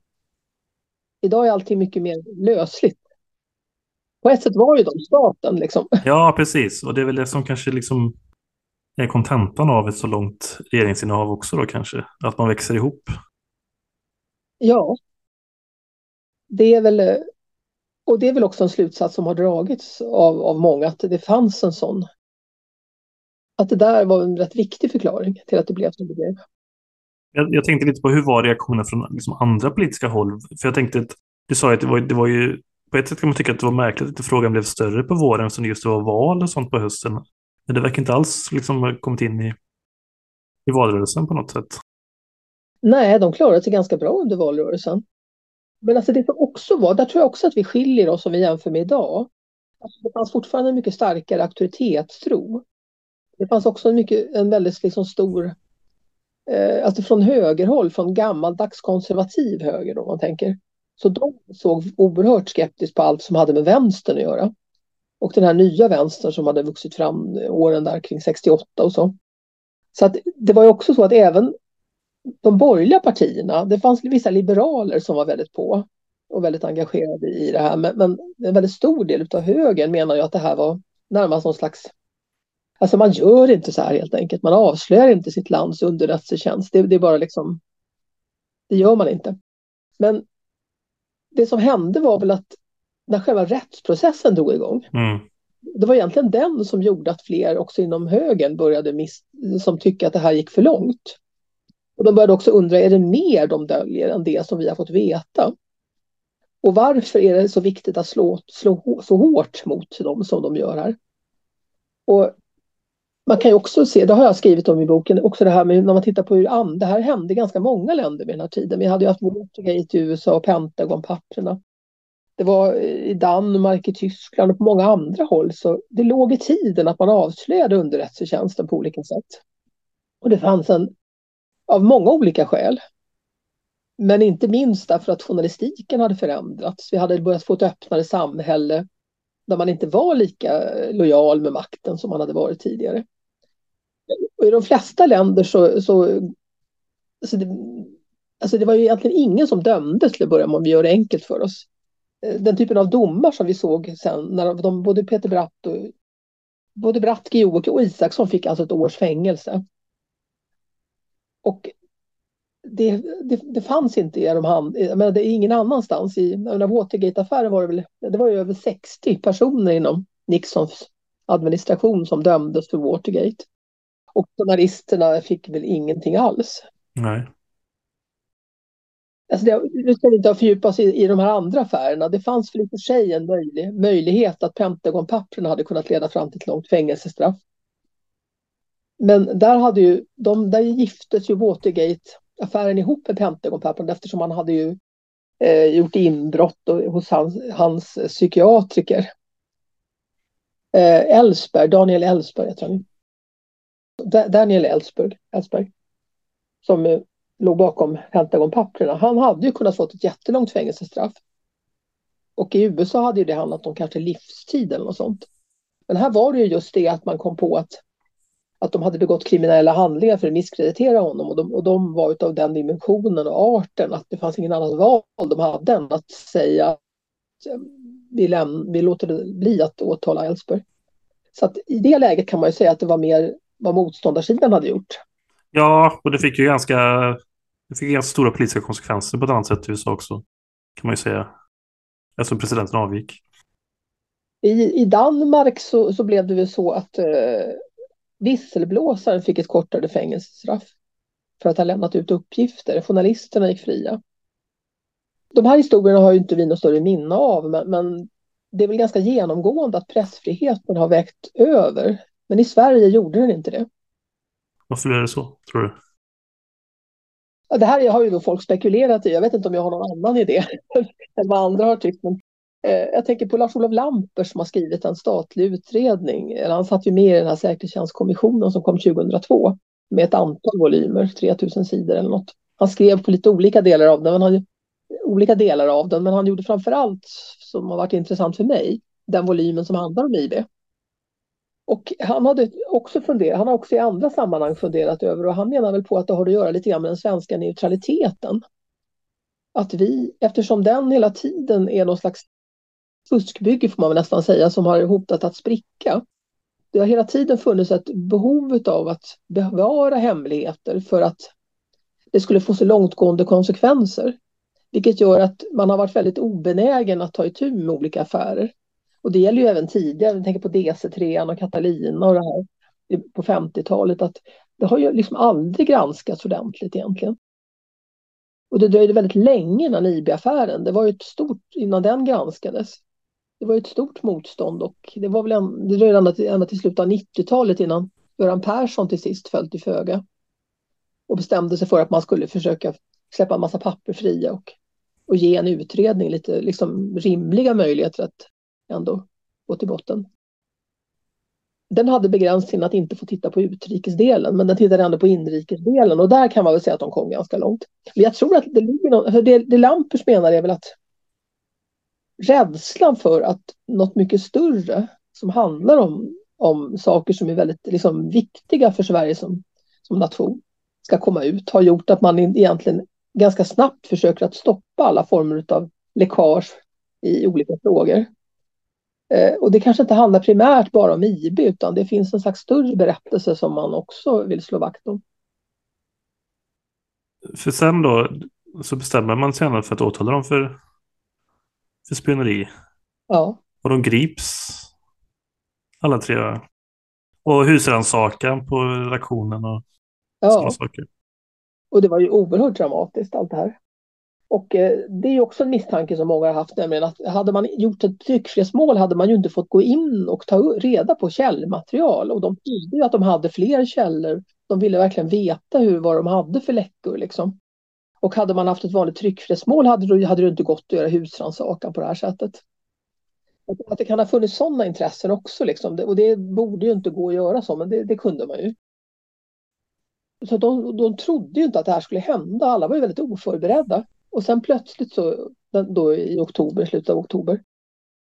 Idag är allting mycket mer lösligt. På ett sätt var ju de staten liksom. Ja, precis. Och det är väl det som kanske liksom är kontentan av ett så långt regeringsinnehav också då kanske. Att man växer ihop. Ja. Det är väl, eh, och det är väl också en slutsats som har dragits av, av många, att det fanns en sån. Att det där var en rätt viktig förklaring till att det blev som det blev. Jag, jag tänkte lite på hur var reaktionen från liksom andra politiska håll? För jag tänkte att du sa att det var, det var ju på ett sätt kan man tycka att det var märkligt att frågan blev större på våren som just det var val och sånt på hösten. Men det verkar inte alls liksom kommit in i, i valrörelsen på något sätt. Nej, de klarade sig ganska bra under valrörelsen. Men alltså det som också var, där tror jag också att vi skiljer oss om vi jämför med idag. Alltså det fanns fortfarande en mycket starkare auktoritetstro. Det fanns också en, mycket, en väldigt liksom stor eh, alltså från högerhåll, från gammaldags konservativ höger då man tänker. Så de såg oerhört skeptiskt på allt som hade med vänstern att göra. Och den här nya vänstern som hade vuxit fram åren där kring 68 och så. Så att det var ju också så att även de borgerliga partierna, det fanns vissa liberaler som var väldigt på och väldigt engagerade i det här. Men, men en väldigt stor del av högern menar ju att det här var närmast någon slags Alltså man gör inte så här helt enkelt. Man avslöjar inte sitt lands underrättelsetjänst. Det, det är bara liksom, det gör man inte. Men det som hände var väl att när själva rättsprocessen drog igång, mm. det var egentligen den som gjorde att fler också inom högern började miss, som tycka att det här gick för långt. Och de började också undra, är det mer de döljer än det som vi har fått veta? Och varför är det så viktigt att slå, slå så hårt mot dem som de gör här? Och man kan ju också se, det har jag skrivit om i boken, också det här med när man tittar på hur det här hände i ganska många länder vid den här tiden. Vi hade ju haft Watergate i USA och Pentagon-papperna. Det var i Danmark, i Tyskland och på många andra håll. Så det låg i tiden att man avslöjade underrättelsetjänsten på olika sätt. Och det fanns en, av många olika skäl. Men inte minst därför att journalistiken hade förändrats. Vi hade börjat få ett öppnare samhälle där man inte var lika lojal med makten som man hade varit tidigare. Och I de flesta länder så, så alltså det, alltså det var ju egentligen ingen som dömdes till att börja med om vi gör det enkelt för oss. Den typen av domar som vi såg sen när de, både Peter Bratt och både Bratt, Guillou och Isaksson fick alltså ett års fängelse. Och det, det, det fanns inte i de hand, men det är ingen annanstans. I Watergate-affären var det väl, det var ju över 60 personer inom Nixons administration som dömdes för Watergate. Och journalisterna fick väl ingenting alls. Nej. Alltså det, nu ska vi inte fördjupa oss i, i de här andra affärerna. Det fanns väl i och för sig en möjlig, möjlighet att Pentagon-papperna hade kunnat leda fram till ett långt fängelsestraff. Men där, hade ju, de, där giftes ju Watergate-affären ihop med Pentagon eftersom man hade ju eh, gjort inbrott hos hans, hans psykiatriker. Eh, Ellsberg, Daniel Ellsberg heter han. Daniel Ellsberg, Ellsberg som eh, låg bakom Pentagon-papperna, han hade ju kunnat fått ett jättelångt fängelsestraff. Och i USA hade ju det handlat om kanske livstid eller något sånt. Men här var det ju just det att man kom på att att de hade begått kriminella handlingar för att misskreditera honom och de, och de var av den dimensionen och arten att det fanns ingen annan val de hade än att säga att eh, vi, läm- vi låter det bli att åtala Ellsberg. Så att i det läget kan man ju säga att det var mer vad motståndarsidan hade gjort. Ja, och det fick ju ganska, det fick ganska stora politiska konsekvenser på ett annat sätt i USA också. Kan man ju säga. Alltså presidenten avgick. I, i Danmark så, så blev det väl så att eh, visselblåsaren fick ett kortare fängelsestraff för att ha lämnat ut uppgifter. Journalisterna gick fria. De här historierna har ju inte vi något större minne av, men, men det är väl ganska genomgående att pressfriheten har vägt över. Men i Sverige gjorde den inte det. Varför är det så, tror du? Ja, det här har ju då folk spekulerat i. Jag vet inte om jag har någon annan idé <laughs> än vad andra har tyckt. Men, Eh, jag tänker på Lars-Olof Lamper som har skrivit en statlig utredning. Han satt ju med i den här säkerhetstjänstkommissionen som kom 2002 med ett antal volymer, 3000 sidor eller något. Han skrev på lite olika delar av den, men han, olika delar av den, men han gjorde framför allt, som har varit intressant för mig, den volymen som handlar om IB. Och han, hade också funderat, han har också i andra sammanhang funderat över och han menar väl på att det har att göra lite grann med den svenska neutraliteten. Att vi, eftersom den hela tiden är någon slags fuskbygge får man väl nästan säga som har hotat att spricka. Det har hela tiden funnits ett behov av att bevara hemligheter för att det skulle få så långtgående konsekvenser. Vilket gör att man har varit väldigt obenägen att ta itu med olika affärer. Och det gäller ju även tidigare, vi tänker på DC3 och Catalina och det här på 50-talet, att det har ju liksom aldrig granskats ordentligt egentligen. Och det dröjde väldigt länge innan IB-affären, det var ju ett stort, innan den granskades. Det var ett stort motstånd och det var väl en, det dröjde ända till, ända till slutet av 90-talet innan Göran Persson till sist föll till föga. Och bestämde sig för att man skulle försöka släppa en massa papper fria och, och ge en utredning lite liksom rimliga möjligheter att ändå gå till botten. Den hade begränsningen att inte få titta på utrikesdelen, men den tittade ändå på inrikesdelen och där kan man väl säga att de kom ganska långt. Men jag tror att det ligger någon, det, det Lampers menar är väl att rädslan för att något mycket större som handlar om, om saker som är väldigt liksom, viktiga för Sverige som, som nation ska komma ut har gjort att man egentligen ganska snabbt försöker att stoppa alla former av läckage i olika frågor. Eh, och det kanske inte handlar primärt bara om IB utan det finns en slags större berättelse som man också vill slå vakt om. För sen då så bestämmer man sig för att åtala dem för, för spioneri. Ja. Och de grips alla tre. Och husrannsakan på redaktionen och ja. sådana saker. Och det var ju oerhört dramatiskt allt det här. Och eh, det är också en misstanke som många har haft, nämligen att hade man gjort ett tryckfrihetsmål hade man ju inte fått gå in och ta reda på källmaterial. Och de trodde ju att de hade fler källor. De ville verkligen veta hur, vad de hade för läckor. Liksom. Och hade man haft ett vanligt tryckfrihetsmål hade det, hade det inte gått att göra husrannsakan på det här sättet. Att det kan ha funnits sådana intressen också. Liksom. Och det borde ju inte gå att göra så, men det, det kunde man ju. Så de, de trodde ju inte att det här skulle hända. Alla var ju väldigt oförberedda. Och sen plötsligt så, då i oktober, slutet av oktober,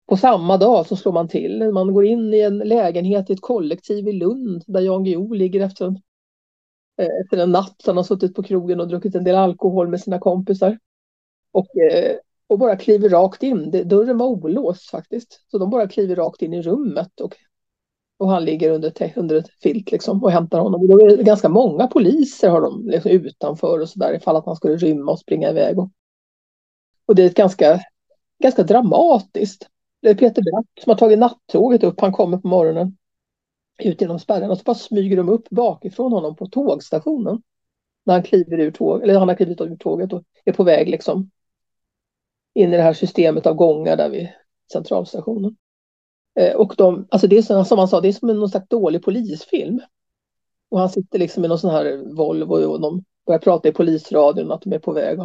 på samma dag så slår man till. Man går in i en lägenhet i ett kollektiv i Lund där Jan Guillou ligger efter en, Eh, efter en natt. Han har suttit på krogen och druckit en del alkohol med sina kompisar. Och, eh, och bara kliver rakt in. Dörren var olåst faktiskt. Så de bara kliver rakt in i rummet och, och han ligger under, under ett filt liksom och hämtar honom. Och då är det ganska många poliser har de liksom utanför och sådär ifall att han skulle rymma och springa iväg. Och, och det är ett ganska, ganska dramatiskt. Det är Peter Bratt som har tagit nattåget upp. Han kommer på morgonen ut genom spärren och så bara smyger de upp bakifrån honom på tågstationen. När han kliver ur tåg, eller han har klivit ur tåget och är på väg liksom in i det här systemet av gångar där vid centralstationen. Eh, och de, alltså det är som, han sa, det är som en någon slags dålig polisfilm. Och han sitter liksom i någon sån här Volvo och de börjar prata i polisradion att de är på väg.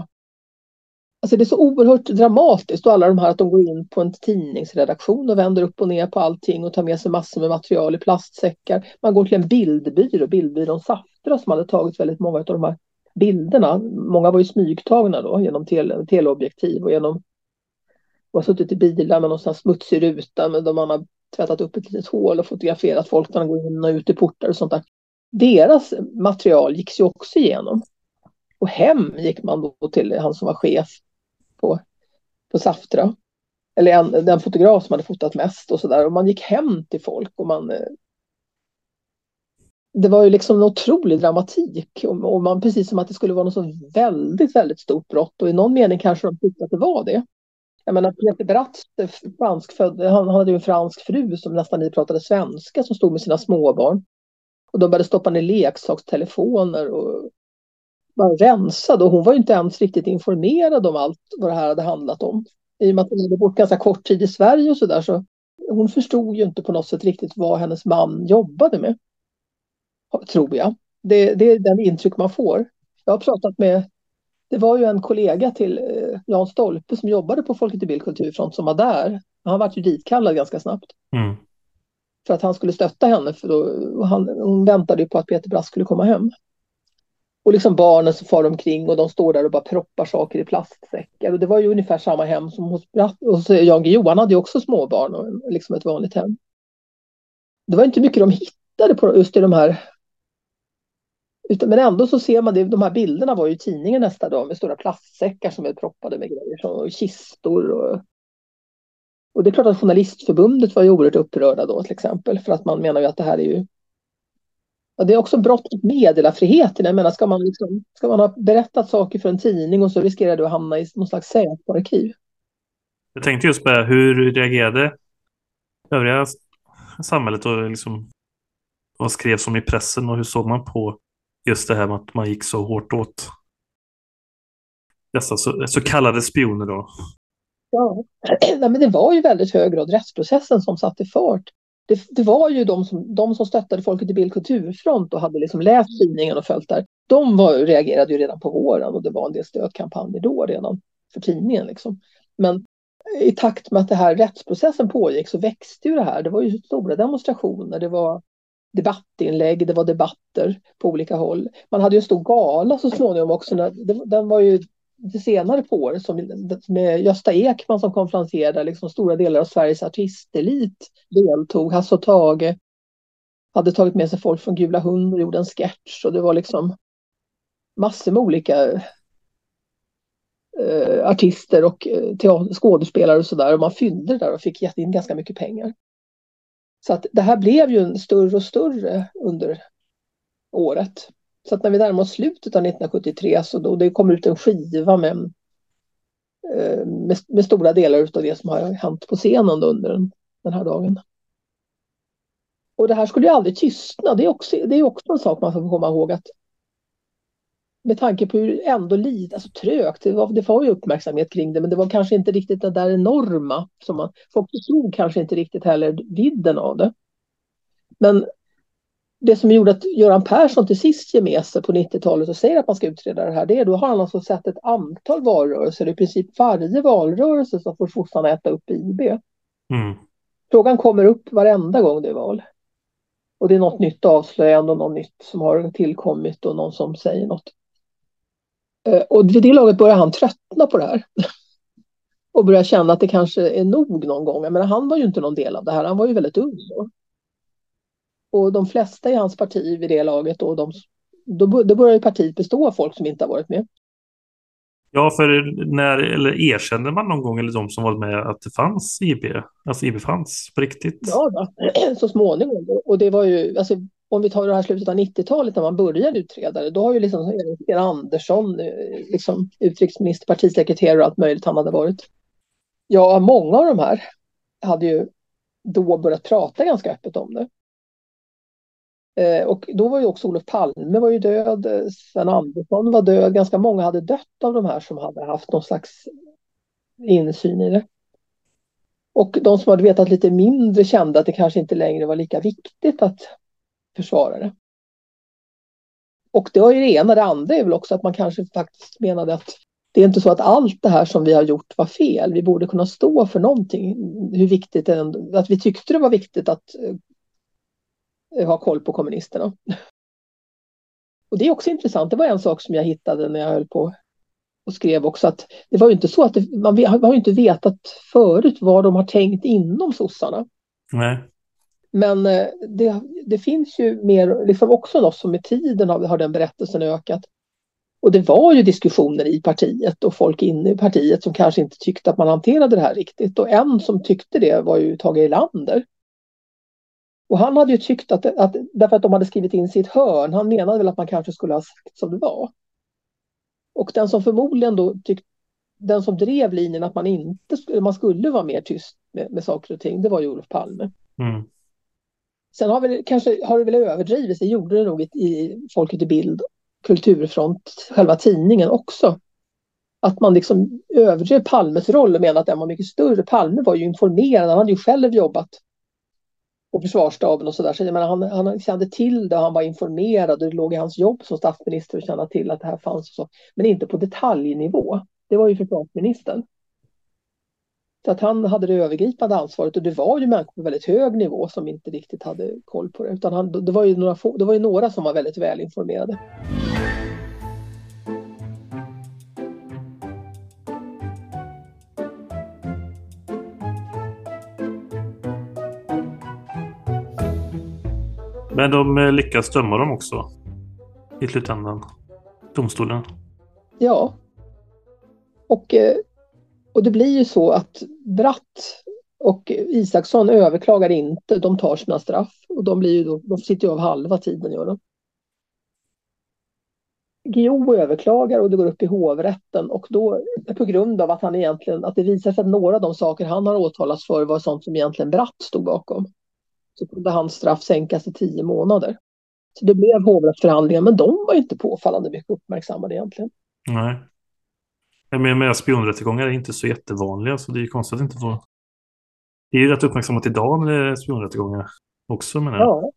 Alltså det är så oerhört dramatiskt och alla de här att de går in på en tidningsredaktion och vänder upp och ner på allting och tar med sig massor med material i plastsäckar. Man går till en bildbyrå, bildbyrån Saftra som hade tagit väldigt många av de här bilderna. Många var ju smygtagna då genom tele, teleobjektiv och genom och har suttit i bilar med någon sån smutsig ruta med där man har tvättat upp ett litet hål och fotograferat folk när de går in och ut i portar och sånt där. deras material gick ju också igenom. Och hem gick man då till han som var chef på, på Saftra. Eller en, den fotograf som hade fotat mest och sådär. Och man gick hem till folk och man... Eh, det var ju liksom en otrolig dramatik. Och, och man, precis som att det skulle vara något så väldigt, väldigt stort brott. Och i någon mening kanske de tyckte att det var det. Jag menar Peter Bratt, eh, franskfödd, han hade ju en fransk fru som nästan inte pratade svenska som stod med sina småbarn. Och de började stoppa ner leksakstelefoner och bara rensade. Och hon var ju inte ens riktigt informerad om allt vad det här hade handlat om. I och med att hon hade bott ganska kort tid i Sverige och sådär så hon förstod ju inte på något sätt riktigt vad hennes man jobbade med. Tror jag. Det, det är den intryck man får. Jag har pratat med det var ju en kollega till eh, Jan Stolpe som jobbade på Folket i Bild kulturfront som var där. Han var ju ditkallad ganska snabbt. Mm. För att han skulle stötta henne för då, han, hon väntade ju på att Peter Brask skulle komma hem. Och liksom barnen som far omkring och de står där och bara proppar saker i plastsäckar. Och det var ju ungefär samma hem som hos, hos Jan Guillou. Han hade ju också småbarn och liksom ett vanligt hem. Det var inte mycket de hittade på just i de här utan, men ändå så ser man det, de här bilderna var ju i tidningen nästa dag med stora plastsäckar som är proppade med grejer, och kistor och och det är klart att Journalistförbundet var ju oerhört upprörda då till exempel för att man menar ju att det här är ju ja, det är också brott mot meddelarfriheten. Jag menar, ska man, liksom, ska man ha berättat saker för en tidning och så riskerar du att hamna i någon slags Säpo-arkiv? Jag tänkte just på hur reagerade övriga samhället och liksom vad skrevs om i pressen och hur såg man på just det här med att man gick så hårt åt dessa så, så kallade spioner då. Ja, <clears throat> Nej, men det var ju väldigt hög grad rättsprocessen som satte fart. Det, det, var ju de som, de som stöttade Folket i Bild kulturfront och hade liksom läst tidningen och följt där. De var, reagerade ju redan på våren och det var en del stödkampanjer då redan för tidningen. Liksom. Men i takt med att det här rättsprocessen pågick så växte ju det här. Det var ju stora demonstrationer, det var debattinlägg, det var debatter på olika håll. Man hade ju en stor gala så småningom också. Den var ju det senare på året som, med Gösta Ekman som konferenserade, liksom stora delar av Sveriges artistelit deltog. Hasse och Tage hade tagit med sig folk från Gula Hund och gjorde en sketch och det var liksom massor med olika eh, artister och eh, teater, skådespelare och sådär. Och man fyllde det där och fick in ganska mycket pengar. Så att det här blev ju en större och större under året. Så att när vi närmar oss slutet av 1973 så alltså då det kom ut en skiva med, eh, med, med stora delar av det som har hänt på scenen under den, den här dagen. Och det här skulle ju aldrig tystna. Det är också, det är också en sak man får komma ihåg att med tanke på hur ändå lite, alltså trögt, det var, det var ju uppmärksamhet kring det, men det var kanske inte riktigt det där enorma som man, folk förstod kanske inte riktigt heller vidden av det. Men det som gjorde att Göran Persson till sist ger med sig på 90-talet och säger att man ska utreda det här, det är då har han alltså sett ett antal valrörelser, i princip varje valrörelse så får sossarna äta upp IB. Mm. Frågan kommer upp varenda gång det är val. Och det är något nytt avslöjande och något nytt som har tillkommit och någon som säger något. Eh, och vid det laget börjar han tröttna på det här. <laughs> Och börjar känna att det kanske är nog någon gång. Men han var ju inte någon del av det här, han var ju väldigt ung. Då. Och de flesta i hans parti vid det laget, då, de, då, då börjar ju partiet bestå av folk som inte har varit med. Ja, för när, eller erkände man någon gång, eller de som var med, att det fanns IB? Alltså IB fanns på riktigt? Ja, då, <clears throat> så småningom. Och det var ju, alltså, om vi tar det här slutet av 90-talet när man började utreda det, då har ju liksom Sten Andersson, eh, liksom utrikesminister, partisekreterare och allt möjligt han hade varit. Ja, många av de här hade ju då börjat prata ganska öppet om det. Eh, och då var ju också Olof Palme var ju död, eh, Sven Andersson var död, ganska många hade dött av de här som hade haft någon slags insyn i det. Och de som hade vetat lite mindre kände att det kanske inte längre var lika viktigt att försvara det. Och det var ju det ena. Det andra är väl också att man kanske faktiskt menade att det är inte så att allt det här som vi har gjort var fel. Vi borde kunna stå för någonting. Hur viktigt det är, att vi tyckte det var viktigt att eh, ha koll på kommunisterna. Och det är också intressant. Det var en sak som jag hittade när jag höll på och skrev också att det var ju inte så att det, man, har ju inte vetat förut vad de har tänkt inom sossarna. Nej. Men eh, det, det finns ju mer, liksom också något som med tiden har, har den berättelsen ökat. Och det var ju diskussioner i partiet och folk inne i partiet som kanske inte tyckte att man hanterade det här riktigt. Och en som tyckte det var ju Tage Erlander. Och han hade ju tyckt att, att därför att de hade skrivit in ett hörn, han menade väl att man kanske skulle ha sagt som det var. Och den som förmodligen då tyckte, den som drev linjen att man inte man skulle vara mer tyst med, med saker och ting, det var ju Olof Palme. Mm. Sen har, väl, kanske, har det väl överdrivits, det gjorde det nog i, i Folket i Bild, Kulturfront, själva tidningen också. Att man liksom överdrev Palmes roll och menade att den var mycket större. Palme var ju informerad, han hade ju själv jobbat och försvarsstaben och sådär. Så jag han, han kände till det och han var informerad och det låg i hans jobb som statsminister att känna till att det här fanns. Och så. Men inte på detaljnivå. Det var ju försvarsministern. Så att han hade det övergripande ansvaret och det var ju människor på väldigt hög nivå som inte riktigt hade koll på det. Utan han, det, var ju några få, det var ju några som var väldigt välinformerade. Men de eh, lyckas döma dem också i slutändan. Domstolen. Ja. Och, eh, och det blir ju så att Bratt och Isaksson överklagar inte. De tar sina straff och de, blir ju då, de sitter ju av halva tiden. Gör de. Guillou överklagar och det går upp i hovrätten och då på grund av att han egentligen att det visar sig att några av de saker han har åtalats för var sånt som egentligen Bratt stod bakom så kunde hans straff sänkas till tio månader. Så det blev hovrättsförhandlingar, men de var inte påfallande mycket uppmärksammade egentligen. Nej. Men med spionrättegångar är inte så jättevanliga, så det är konstigt att inte få... Det är ju rätt uppmärksammat idag med spionrättegångar också, menar jag. Ja.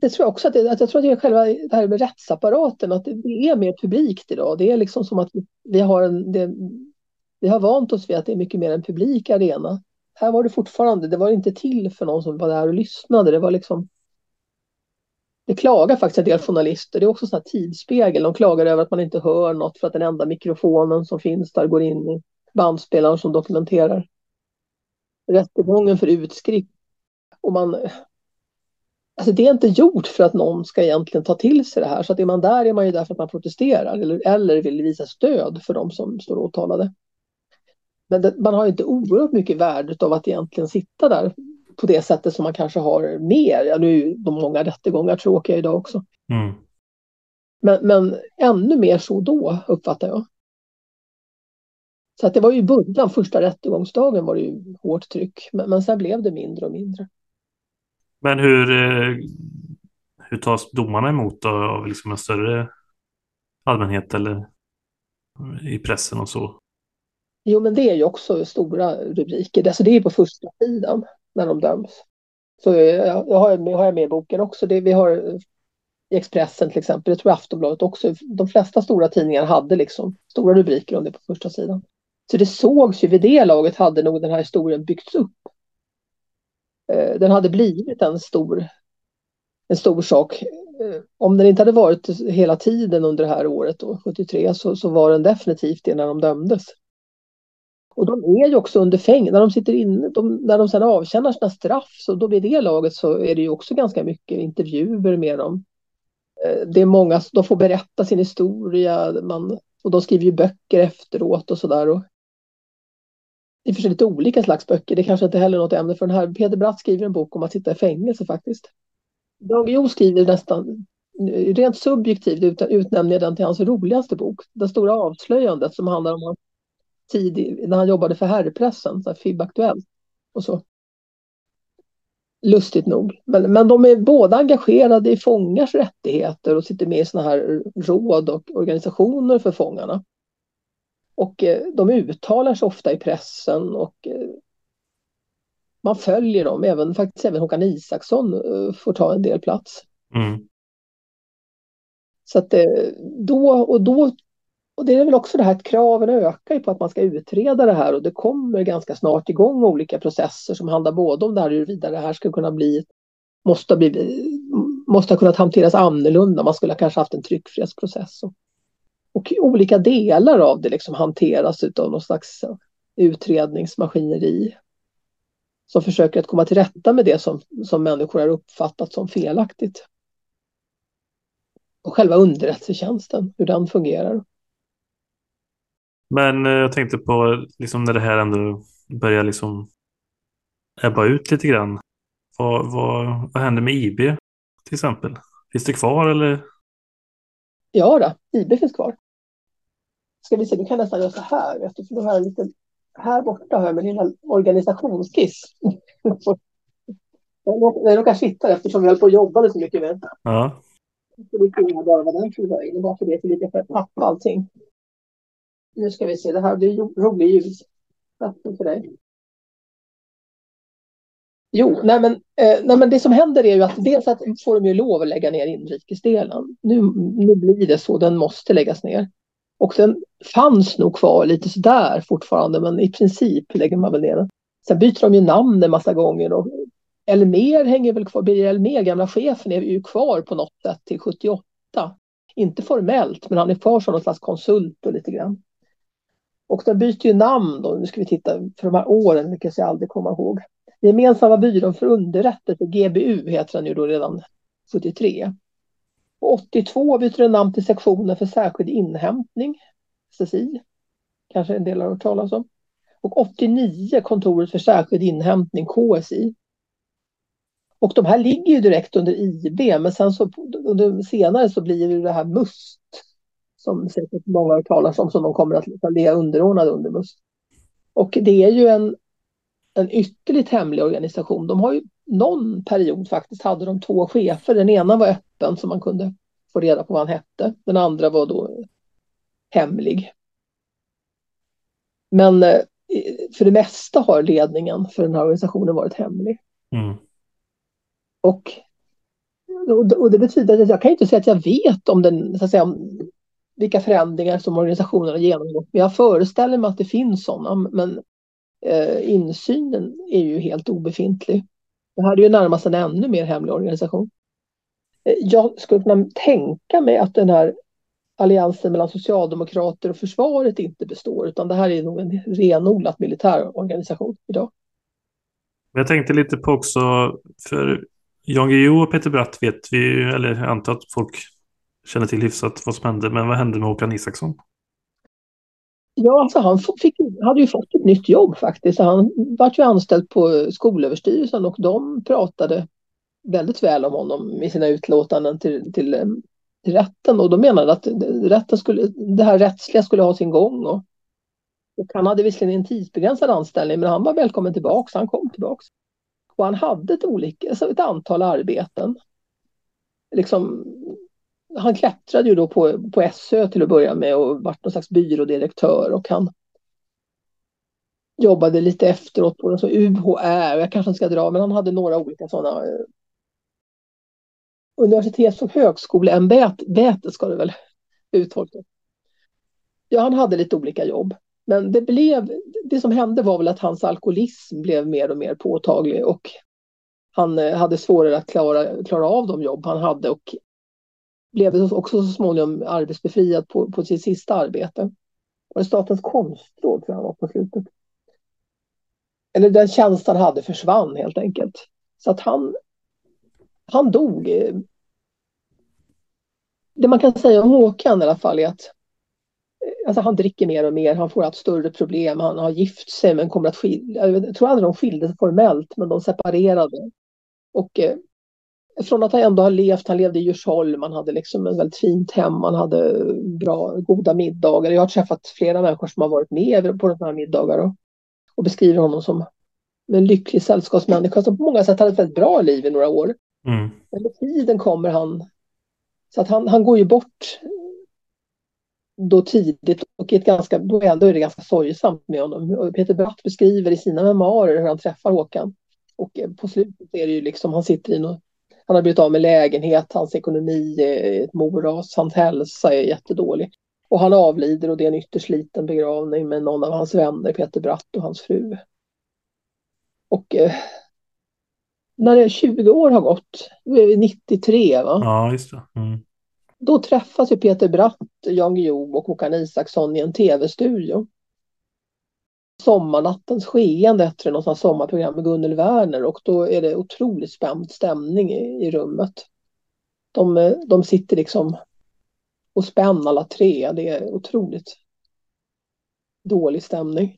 Det tror jag också, att, det, att jag tror att det är själva det här med rättsapparaten, att det, det är mer publikt idag. Det är liksom som att vi har en... Det, vi har vant oss vid att det är mycket mer en publik arena här var det fortfarande, det var inte till för någon som var där och lyssnade. Det var liksom det klagar faktiskt en del journalister. Det är också en tidsspegel. De klagar över att man inte hör något för att den enda mikrofonen som finns där går in i bandspelaren som dokumenterar rättegången för utskrift. Och man, alltså det är inte gjort för att någon ska egentligen ta till sig det här. Så att är man där är man ju där för att man protesterar eller, eller vill visa stöd för de som står åtalade. Men det, man har inte oerhört mycket värde av att egentligen sitta där på det sättet som man kanske har mer. Ja, nu är ju de många rättegångar tråkiga idag också. Mm. Men, men ännu mer så då, uppfattar jag. Så att det var ju början, första rättegångsdagen var det ju hårt tryck. Men, men sen blev det mindre och mindre. Men hur, eh, hur tas domarna emot då, av liksom en större allmänhet eller i pressen och så? Jo, men det är ju också stora rubriker. Alltså det är på första sidan när de döms. Så eh, jag, jag har, jag har med i boken också. Det, vi har eh, i Expressen till exempel, jag tror Aftonbladet också. De flesta stora tidningar hade liksom stora rubriker om det på första sidan. Så det sågs ju vid det laget hade nog den här historien byggts upp. Eh, den hade blivit en stor, en stor sak. Om den inte hade varit hela tiden under det här året, då, 73, så, så var den definitivt det när de dömdes. Och de är ju också under fängelse, när de sitter inne, de, när de sedan avtjänar sina straff, så då vid det laget så är det ju också ganska mycket intervjuer med dem. Eh, det är många, de får berätta sin historia, man, och de skriver ju böcker efteråt och sådär. I och för sig lite olika slags böcker, det kanske inte heller är något ämne för den här. Peter Bratt skriver en bok om att sitta i fängelse faktiskt. Dag Jo skriver nästan, eh, rent subjektivt utnämner jag den till hans roligaste bok, Det stora avslöjandet som handlar om tid när han jobbade för herrpressen, FIB Aktuellt och så. Lustigt nog. Men, men de är båda engagerade i fångars rättigheter och sitter med i sådana här råd och organisationer för fångarna. Och eh, de uttalar sig ofta i pressen och eh, man följer dem. Även, faktiskt även Håkan Isaksson eh, får ta en del plats. Mm. Så att då och då och det är väl också det här att kraven ökar på att man ska utreda det här och det kommer ganska snart igång olika processer som handlar både om det här huruvida det här ska kunna bli, måste ha, måste ha kunnat hanteras annorlunda, man skulle ha kanske haft en tryckfrihetsprocess. Och, och olika delar av det liksom hanteras av någon slags utredningsmaskineri. som försöker att komma till rätta med det som, som människor har uppfattat som felaktigt. Och själva underrättelsetjänsten, hur den fungerar. Men eh, jag tänkte på liksom när det här ändå börjar liksom ebba ut lite grann. Vad, vad, vad händer med IB till exempel? Finns det kvar eller? Ja, då, IB finns kvar. Ska vi se, du kan nästan göra så här, vet du, för då har jag en liten, här borta har jag min lilla organisationsskiss. Den råkar sitta eftersom vi höll på att jobba så mycket med Ja. Så vi ser bara vad den tog vägen, bara för det är lite för pappa allting. Nu ska vi se, det här blir rolig ljus. för dig. Jo, nej men, eh, nej men det som händer är ju att dels att får de ju lov att lägga ner inrikesdelen. Nu, nu blir det så, den måste läggas ner. Och den fanns nog kvar lite sådär fortfarande, men i princip lägger man väl ner den. Sen byter de ju namn en massa gånger och Elmer hänger väl kvar, Birger Elmer, gamla chefen, är ju kvar på något sätt till 78. Inte formellt, men han är kvar som någon slags konsult och lite grann. Och den byter ju namn då, nu ska vi titta, för de här åren lyckas jag aldrig komma ihåg. Gemensamma byrån för underrättelse, GBU heter den ju då redan 73. Och 82 byter den namn till sektionen för särskild inhämtning, SSI. Kanske en del har hört talas om. Och 89 kontoret för särskild inhämtning, KSI. Och de här ligger ju direkt under IB, men sen så under senare så blir det det här MUST som säkert många har talat om, som de kommer att ligga underordnade under MUST. Och det är ju en, en ytterligt hemlig organisation. De har ju någon period faktiskt hade de två chefer. Den ena var öppen så man kunde få reda på vad han hette. Den andra var då hemlig. Men eh, för det mesta har ledningen för den här organisationen varit hemlig. Mm. Och, och det betyder att jag kan inte säga att jag vet om den, så att säga, om vilka förändringar som organisationen har genomgått. Men jag föreställer mig att det finns sådana. Men eh, insynen är ju helt obefintlig. Det här är ju närmast en ännu mer hemlig organisation. Eh, jag skulle kunna tänka mig att den här alliansen mellan socialdemokrater och försvaret inte består, utan det här är nog en renodlat militär organisation idag. Jag tänkte lite på också, för Jan Guillou och Peter Bratt vet vi, eller jag antar att folk känner till hyfsat vad som hände, men vad hände med Håkan Isaksson? Ja, alltså han fick, hade ju fått ett nytt jobb faktiskt. Han var ju anställd på Skolöverstyrelsen och de pratade väldigt väl om honom i sina utlåtanden till, till, eh, till rätten och de menade att rätten skulle, det här rättsliga skulle ha sin gång. Och, och han hade visserligen en tidsbegränsad anställning men han var välkommen tillbaka, han kom tillbaka. Och han hade ett, olika, alltså ett antal arbeten. Liksom, han klättrade ju då på, på SÖ till att börja med och vart någon slags byrådirektör och han jobbade lite efteråt på så UHR, jag kanske inte ska dra, men han hade några olika sådana eh, universitets och högskoleämbete ska det väl uttolkas. Ja, han hade lite olika jobb. Men det, blev, det som hände var väl att hans alkoholism blev mer och mer påtaglig och han eh, hade svårare att klara, klara av de jobb han hade och blev också så småningom arbetsbefriad på, på sitt sista arbete. Och Statens konstråd tror jag han var på slutet. Eller den tjänst han hade försvann helt enkelt. Så att han, han dog. Det man kan säga om Håkan i alla fall är att alltså han dricker mer och mer, han får allt större problem, han har gift sig men kommer att skilja, jag tror aldrig de skilde sig formellt men de separerade. Och eh, från att han ändå har levt, han levde i Djursholm, han hade liksom ett väldigt fint hem, han hade bra, goda middagar. Jag har träffat flera människor som har varit med på de här middagar och, och beskriver honom som en lycklig sällskapsmänniska som på många sätt hade ett väldigt bra liv i några år. Mm. Men med tiden kommer han, så att han, han går ju bort då tidigt och ett ganska, då är det ganska sorgsamt med honom. Peter Bratt beskriver i sina memoarer hur han träffar Håkan. Och på slutet är det ju liksom, han sitter i något, han har blivit av med lägenhet, hans ekonomi är ett moras, hans hälsa är jättedålig. Och han avlider och det är en ytterst liten begravning med någon av hans vänner, Peter Bratt och hans fru. Och eh, när det 20 år har gått, då är vi 93 va? Ja, just det. Mm. Då träffas ju Peter Bratt, Jan Guillou och Håkan Isaksson i en tv-studio. Sommarnattens skeende efter något sånt sommarprogram med Gunnel Werner och då är det otroligt spänd stämning i, i rummet. De, eh, de sitter liksom och spänn alla tre. Det är otroligt dålig stämning.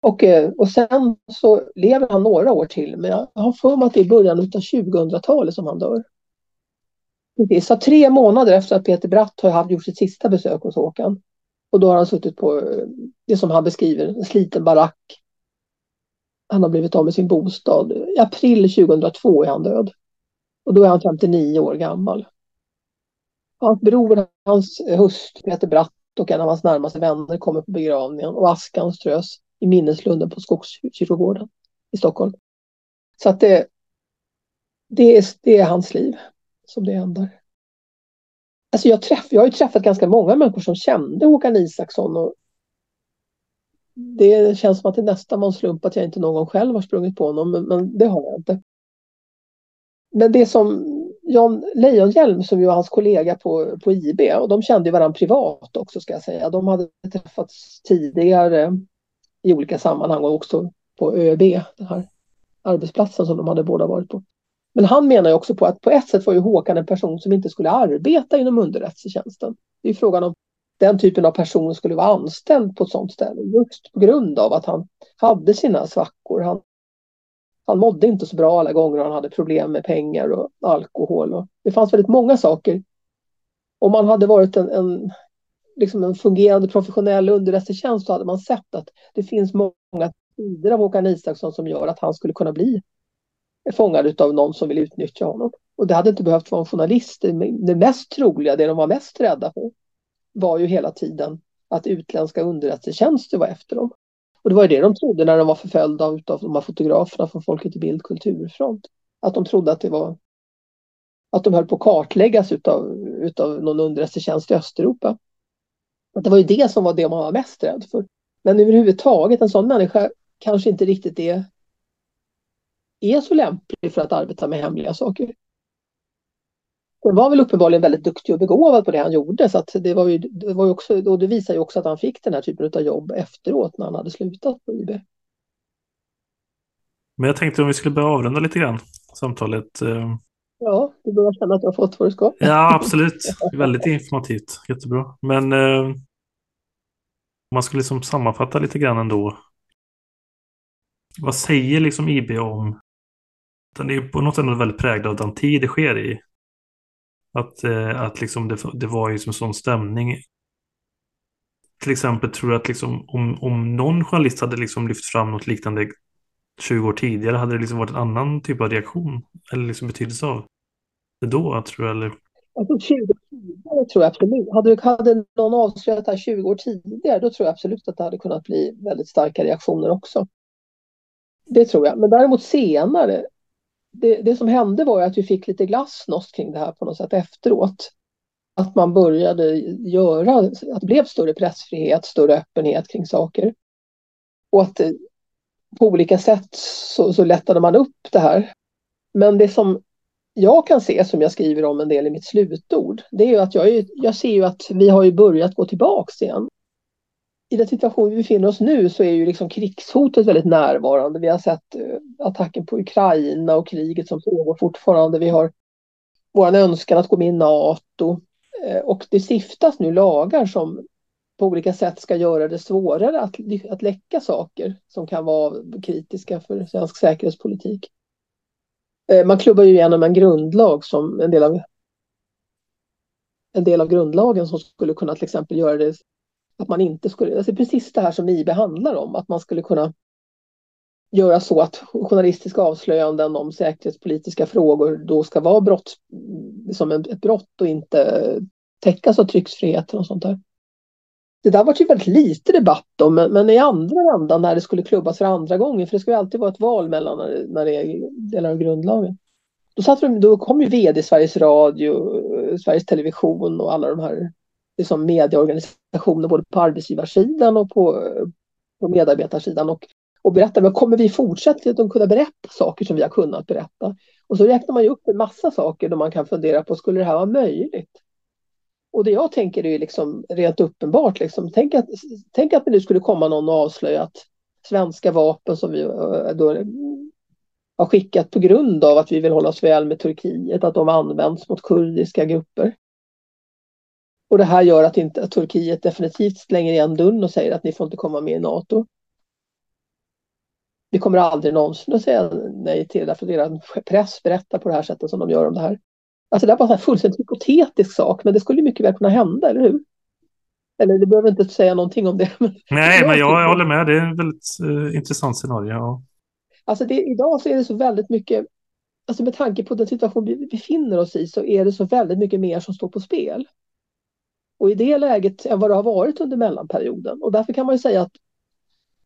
Och, eh, och sen så lever han några år till, men jag har för mig att det är början av 2000-talet som han dör. Så tre månader efter att Peter Bratt har gjort sitt sista besök hos Håkan. Och då har han suttit på eh, det som han beskriver, en sliten barack. Han har blivit av med sin bostad. I april 2002 är han död. Och då är han 59 år gammal. Hans bror, hans hustru Peter Bratt och en av hans närmaste vänner kommer på begravningen och askan strös i minneslunden på Skogskyrkogården i Stockholm. Så att det, det, är, det är hans liv som det händer. Alltså jag, träff, jag har ju träffat ganska många människor som kände Håkan Isaksson och det känns som att det nästan var en slump att jag inte någon gång själv har sprungit på honom, men, men det har jag inte. Men det som Jan Lejonhjelm som ju var hans kollega på, på IB och de kände varandra privat också ska jag säga. De hade träffats tidigare i olika sammanhang och också på ÖB, den här arbetsplatsen som de hade båda varit på. Men han menar ju också på att på ett sätt var ju Håkan en person som inte skulle arbeta inom underrättelsetjänsten. Det är frågan om den typen av person skulle vara anställd på ett sådant ställe just på grund av att han hade sina svackor. Han, han mådde inte så bra alla gånger och han hade problem med pengar och alkohol. Och det fanns väldigt många saker. Om man hade varit en, en, liksom en fungerande professionell underrättelsetjänst så hade man sett att det finns många sidor av Håkan Isaksson som gör att han skulle kunna bli fångad av någon som vill utnyttja honom. Och det hade inte behövt vara en journalist. Det mest troliga, det de var mest rädda för, var ju hela tiden att utländska underrättelsetjänster var efter dem. Och det var ju det de trodde när de var förföljda av, av de här fotograferna från Folket i Bild kulturfront. Att de trodde att det var att de höll på att kartläggas utav, utav någon underrättelsetjänst i Östeuropa. Att det var ju det som var det man var mest rädd för. Men överhuvudtaget, en sån människa kanske inte riktigt är är så lämplig för att arbeta med hemliga saker. Han var väl uppenbarligen väldigt duktig och begåvad på det han gjorde så att det var ju, det var ju också, och det visar ju också att han fick den här typen av jobb efteråt när han hade slutat på IB. Men jag tänkte om vi skulle börja avrunda lite grann samtalet. Eh. Ja, du börjar känna att du har fått vad du ska. Ja, absolut. Väldigt informativt. Jättebra. Men eh, om man skulle liksom sammanfatta lite grann ändå. Vad säger liksom IB om den är på något sätt väldigt präglad av den tid det sker i. Att, eh, att liksom det, det var ju som sån stämning. Till exempel tror jag att liksom, om, om någon journalist hade liksom lyft fram något liknande 20 år tidigare hade det liksom varit en annan typ av reaktion eller liksom betydelse av det då, tror jag. Eller... Alltså 20 år tidigare tror jag absolut. Hade, hade någon avslöjat det här 20 år tidigare då tror jag absolut att det hade kunnat bli väldigt starka reaktioner också. Det tror jag. Men däremot senare det, det som hände var att vi fick lite glasnost kring det här på något sätt efteråt. Att man började göra, att det blev större pressfrihet, större öppenhet kring saker. Och att eh, på olika sätt så, så lättade man upp det här. Men det som jag kan se, som jag skriver om en del i mitt slutord, det är ju att jag, jag ser ju att vi har ju börjat gå tillbaks igen i den situation vi befinner oss nu så är ju liksom krigshotet väldigt närvarande. Vi har sett eh, attacken på Ukraina och kriget som pågår fortfarande. Vi har vår önskan att gå med i NATO. Eh, och det stiftas nu lagar som på olika sätt ska göra det svårare att, att läcka saker som kan vara kritiska för svensk säkerhetspolitik. Eh, man klubbar ju igenom en grundlag som en del av en del av grundlagen som skulle kunna till exempel göra det att man inte skulle, alltså precis det här som IB handlar om, att man skulle kunna göra så att journalistiska avslöjanden om säkerhetspolitiska frågor då ska vara brott, som ett brott och inte täckas av tryckfriheten och sånt där. Det där var ju väldigt lite debatt om, men, men i andra ändan när det skulle klubbas för andra gången, för det ska ju alltid vara ett val mellan när, när det är delar av grundlagen. Då, satt de, då kom ju vd Sveriges Radio, eh, Sveriges Television och alla de här liksom medieorganisationer både på arbetsgivarsidan och på, på medarbetarsidan och, och berätta, men kommer vi fortsätta att kunna berätta saker som vi har kunnat berätta? Och så räknar man ju upp en massa saker då man kan fundera på, skulle det här vara möjligt? Och det jag tänker är liksom rent uppenbart. Liksom. Tänk, att, tänk att det nu skulle komma någon och avslöja att svenska vapen som vi eh, då har skickat på grund av att vi vill hålla oss väl med Turkiet, att de används mot kurdiska grupper. Och det här gör att, inte, att Turkiet definitivt slänger igen dörren och säger att ni får inte komma med i NATO. Vi kommer aldrig någonsin att säga nej till det att deras press berättar på det här sättet som de gör om det här. Alltså det är bara en fullständigt hypotetisk sak, men det skulle mycket väl kunna hända, eller hur? Eller det behöver inte säga någonting om det. <laughs> Men Nej, men jag, jag håller med. Det är ett väldigt uh, intressant scenario. Ja. Alltså det, idag så är det så väldigt mycket, alltså med tanke på den situation vi befinner oss i så är det så väldigt mycket mer som står på spel. Och i det läget än vad det har varit under mellanperioden. Och därför kan man ju säga att,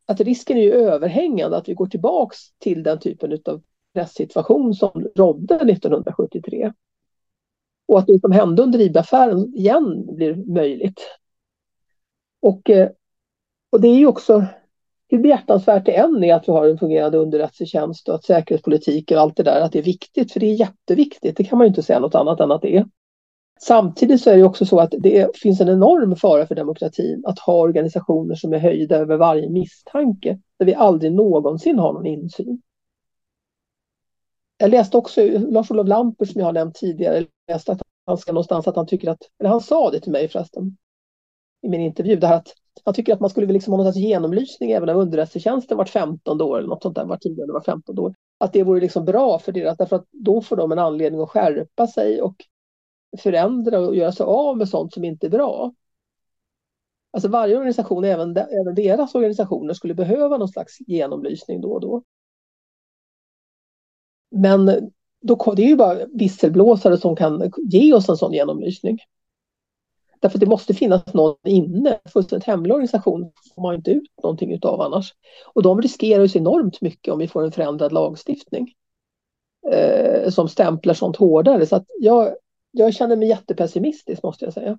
att risken är ju överhängande att vi går tillbaks till den typen av presssituation som rådde 1973. Och att det som hände under IB-affären igen blir möjligt. Och, eh, och det är ju också hur behjärtansvärt det än är att vi har en fungerande underrättelsetjänst och att säkerhetspolitik och allt det där, att det är viktigt, för det är jätteviktigt. Det kan man ju inte säga något annat än att det är. Samtidigt så är det också så att det finns en enorm fara för demokratin att ha organisationer som är höjda över varje misstanke, där vi aldrig någonsin har någon insyn. Jag läste också Lars-Olof Lamper som jag har nämnt tidigare, läste att han ska någonstans att han tycker att, eller han sa det till mig förresten, i min intervju, det här att han tycker att man skulle liksom ha någon slags genomlysning även av underrättelsetjänsten vart 15 år eller något sånt där, vart 10 eller vart 15 år. Att det vore liksom bra för deras, därför att då får de en anledning att skärpa sig och förändra och göra sig av med sånt som inte är bra. Alltså varje organisation, även, även deras organisationer, skulle behöva någon slags genomlysning då och då. Men då, det är ju bara visselblåsare som kan ge oss en sån genomlysning. Därför att det måste finnas någon inne. Fullständigt hemlig organisation får man inte ut någonting utav annars. Och de riskerar ju så enormt mycket om vi får en förändrad lagstiftning. Eh, som stämplar sånt hårdare. Så att jag, jag känner mig jättepessimistisk måste jag säga.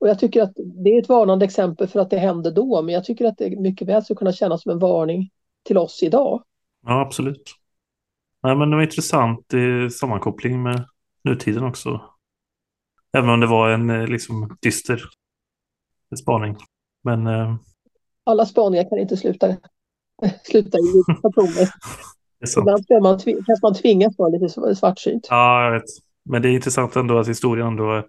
Och jag tycker att det är ett varnande exempel för att det hände då. Men jag tycker att det mycket väl skulle kunna kännas som en varning till oss idag. Ja, absolut. Nej, men det var intressant i sammankoppling med nutiden också. Även om det var en eh, liksom dyster spaning. Men... Eh... Alla spaningar kan inte sluta, <laughs> sluta i patroner. <laughs> Ibland man, kanske man tvingas vara lite svartsynt. Ja, jag vet. Men det är intressant ändå att historien ändå...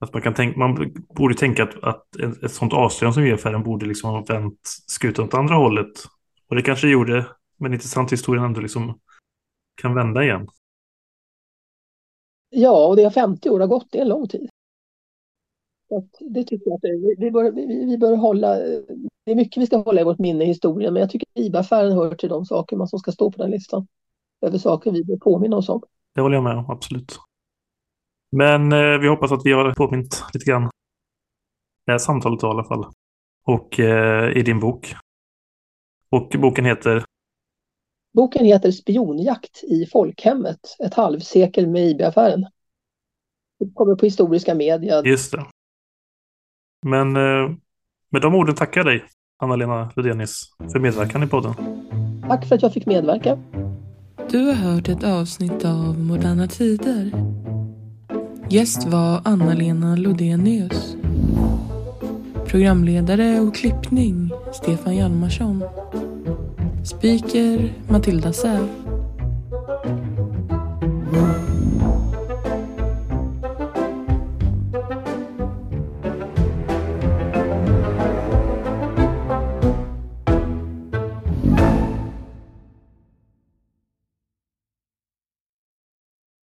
Att man, kan tänka, man borde tänka att, att ett sånt avslöjande som UFR borde liksom ha vänt skutan åt andra hållet. Och det kanske gjorde. Men intressant historien ändå liksom kan vända igen. Ja, och det har 50 år har gått, det är en lång tid. det tycker jag att vi, bör, vi, vi bör hålla, det är mycket vi ska hålla i vårt minne i historien, men jag tycker att IBA-affären hör till de saker man som ska stå på den listan. Över saker vi bör påminna oss om. Det håller jag med om, absolut. Men eh, vi hoppas att vi har påmint lite grann. Det här samtalet i alla fall. Och eh, i din bok. Och boken heter? Boken heter Spionjakt i folkhemmet, ett halvsekel med IB-affären. Det kommer på historiska media. Just det. Men eh, med de orden tackar jag dig, Anna-Lena Ludenius, för medverkan i podden. Tack för att jag fick medverka. Du har hört ett avsnitt av Moderna Tider. Gäst var Anna-Lena Lodenius. Programledare och klippning Stefan Hjalmarsson. Speaker Matilda Säv.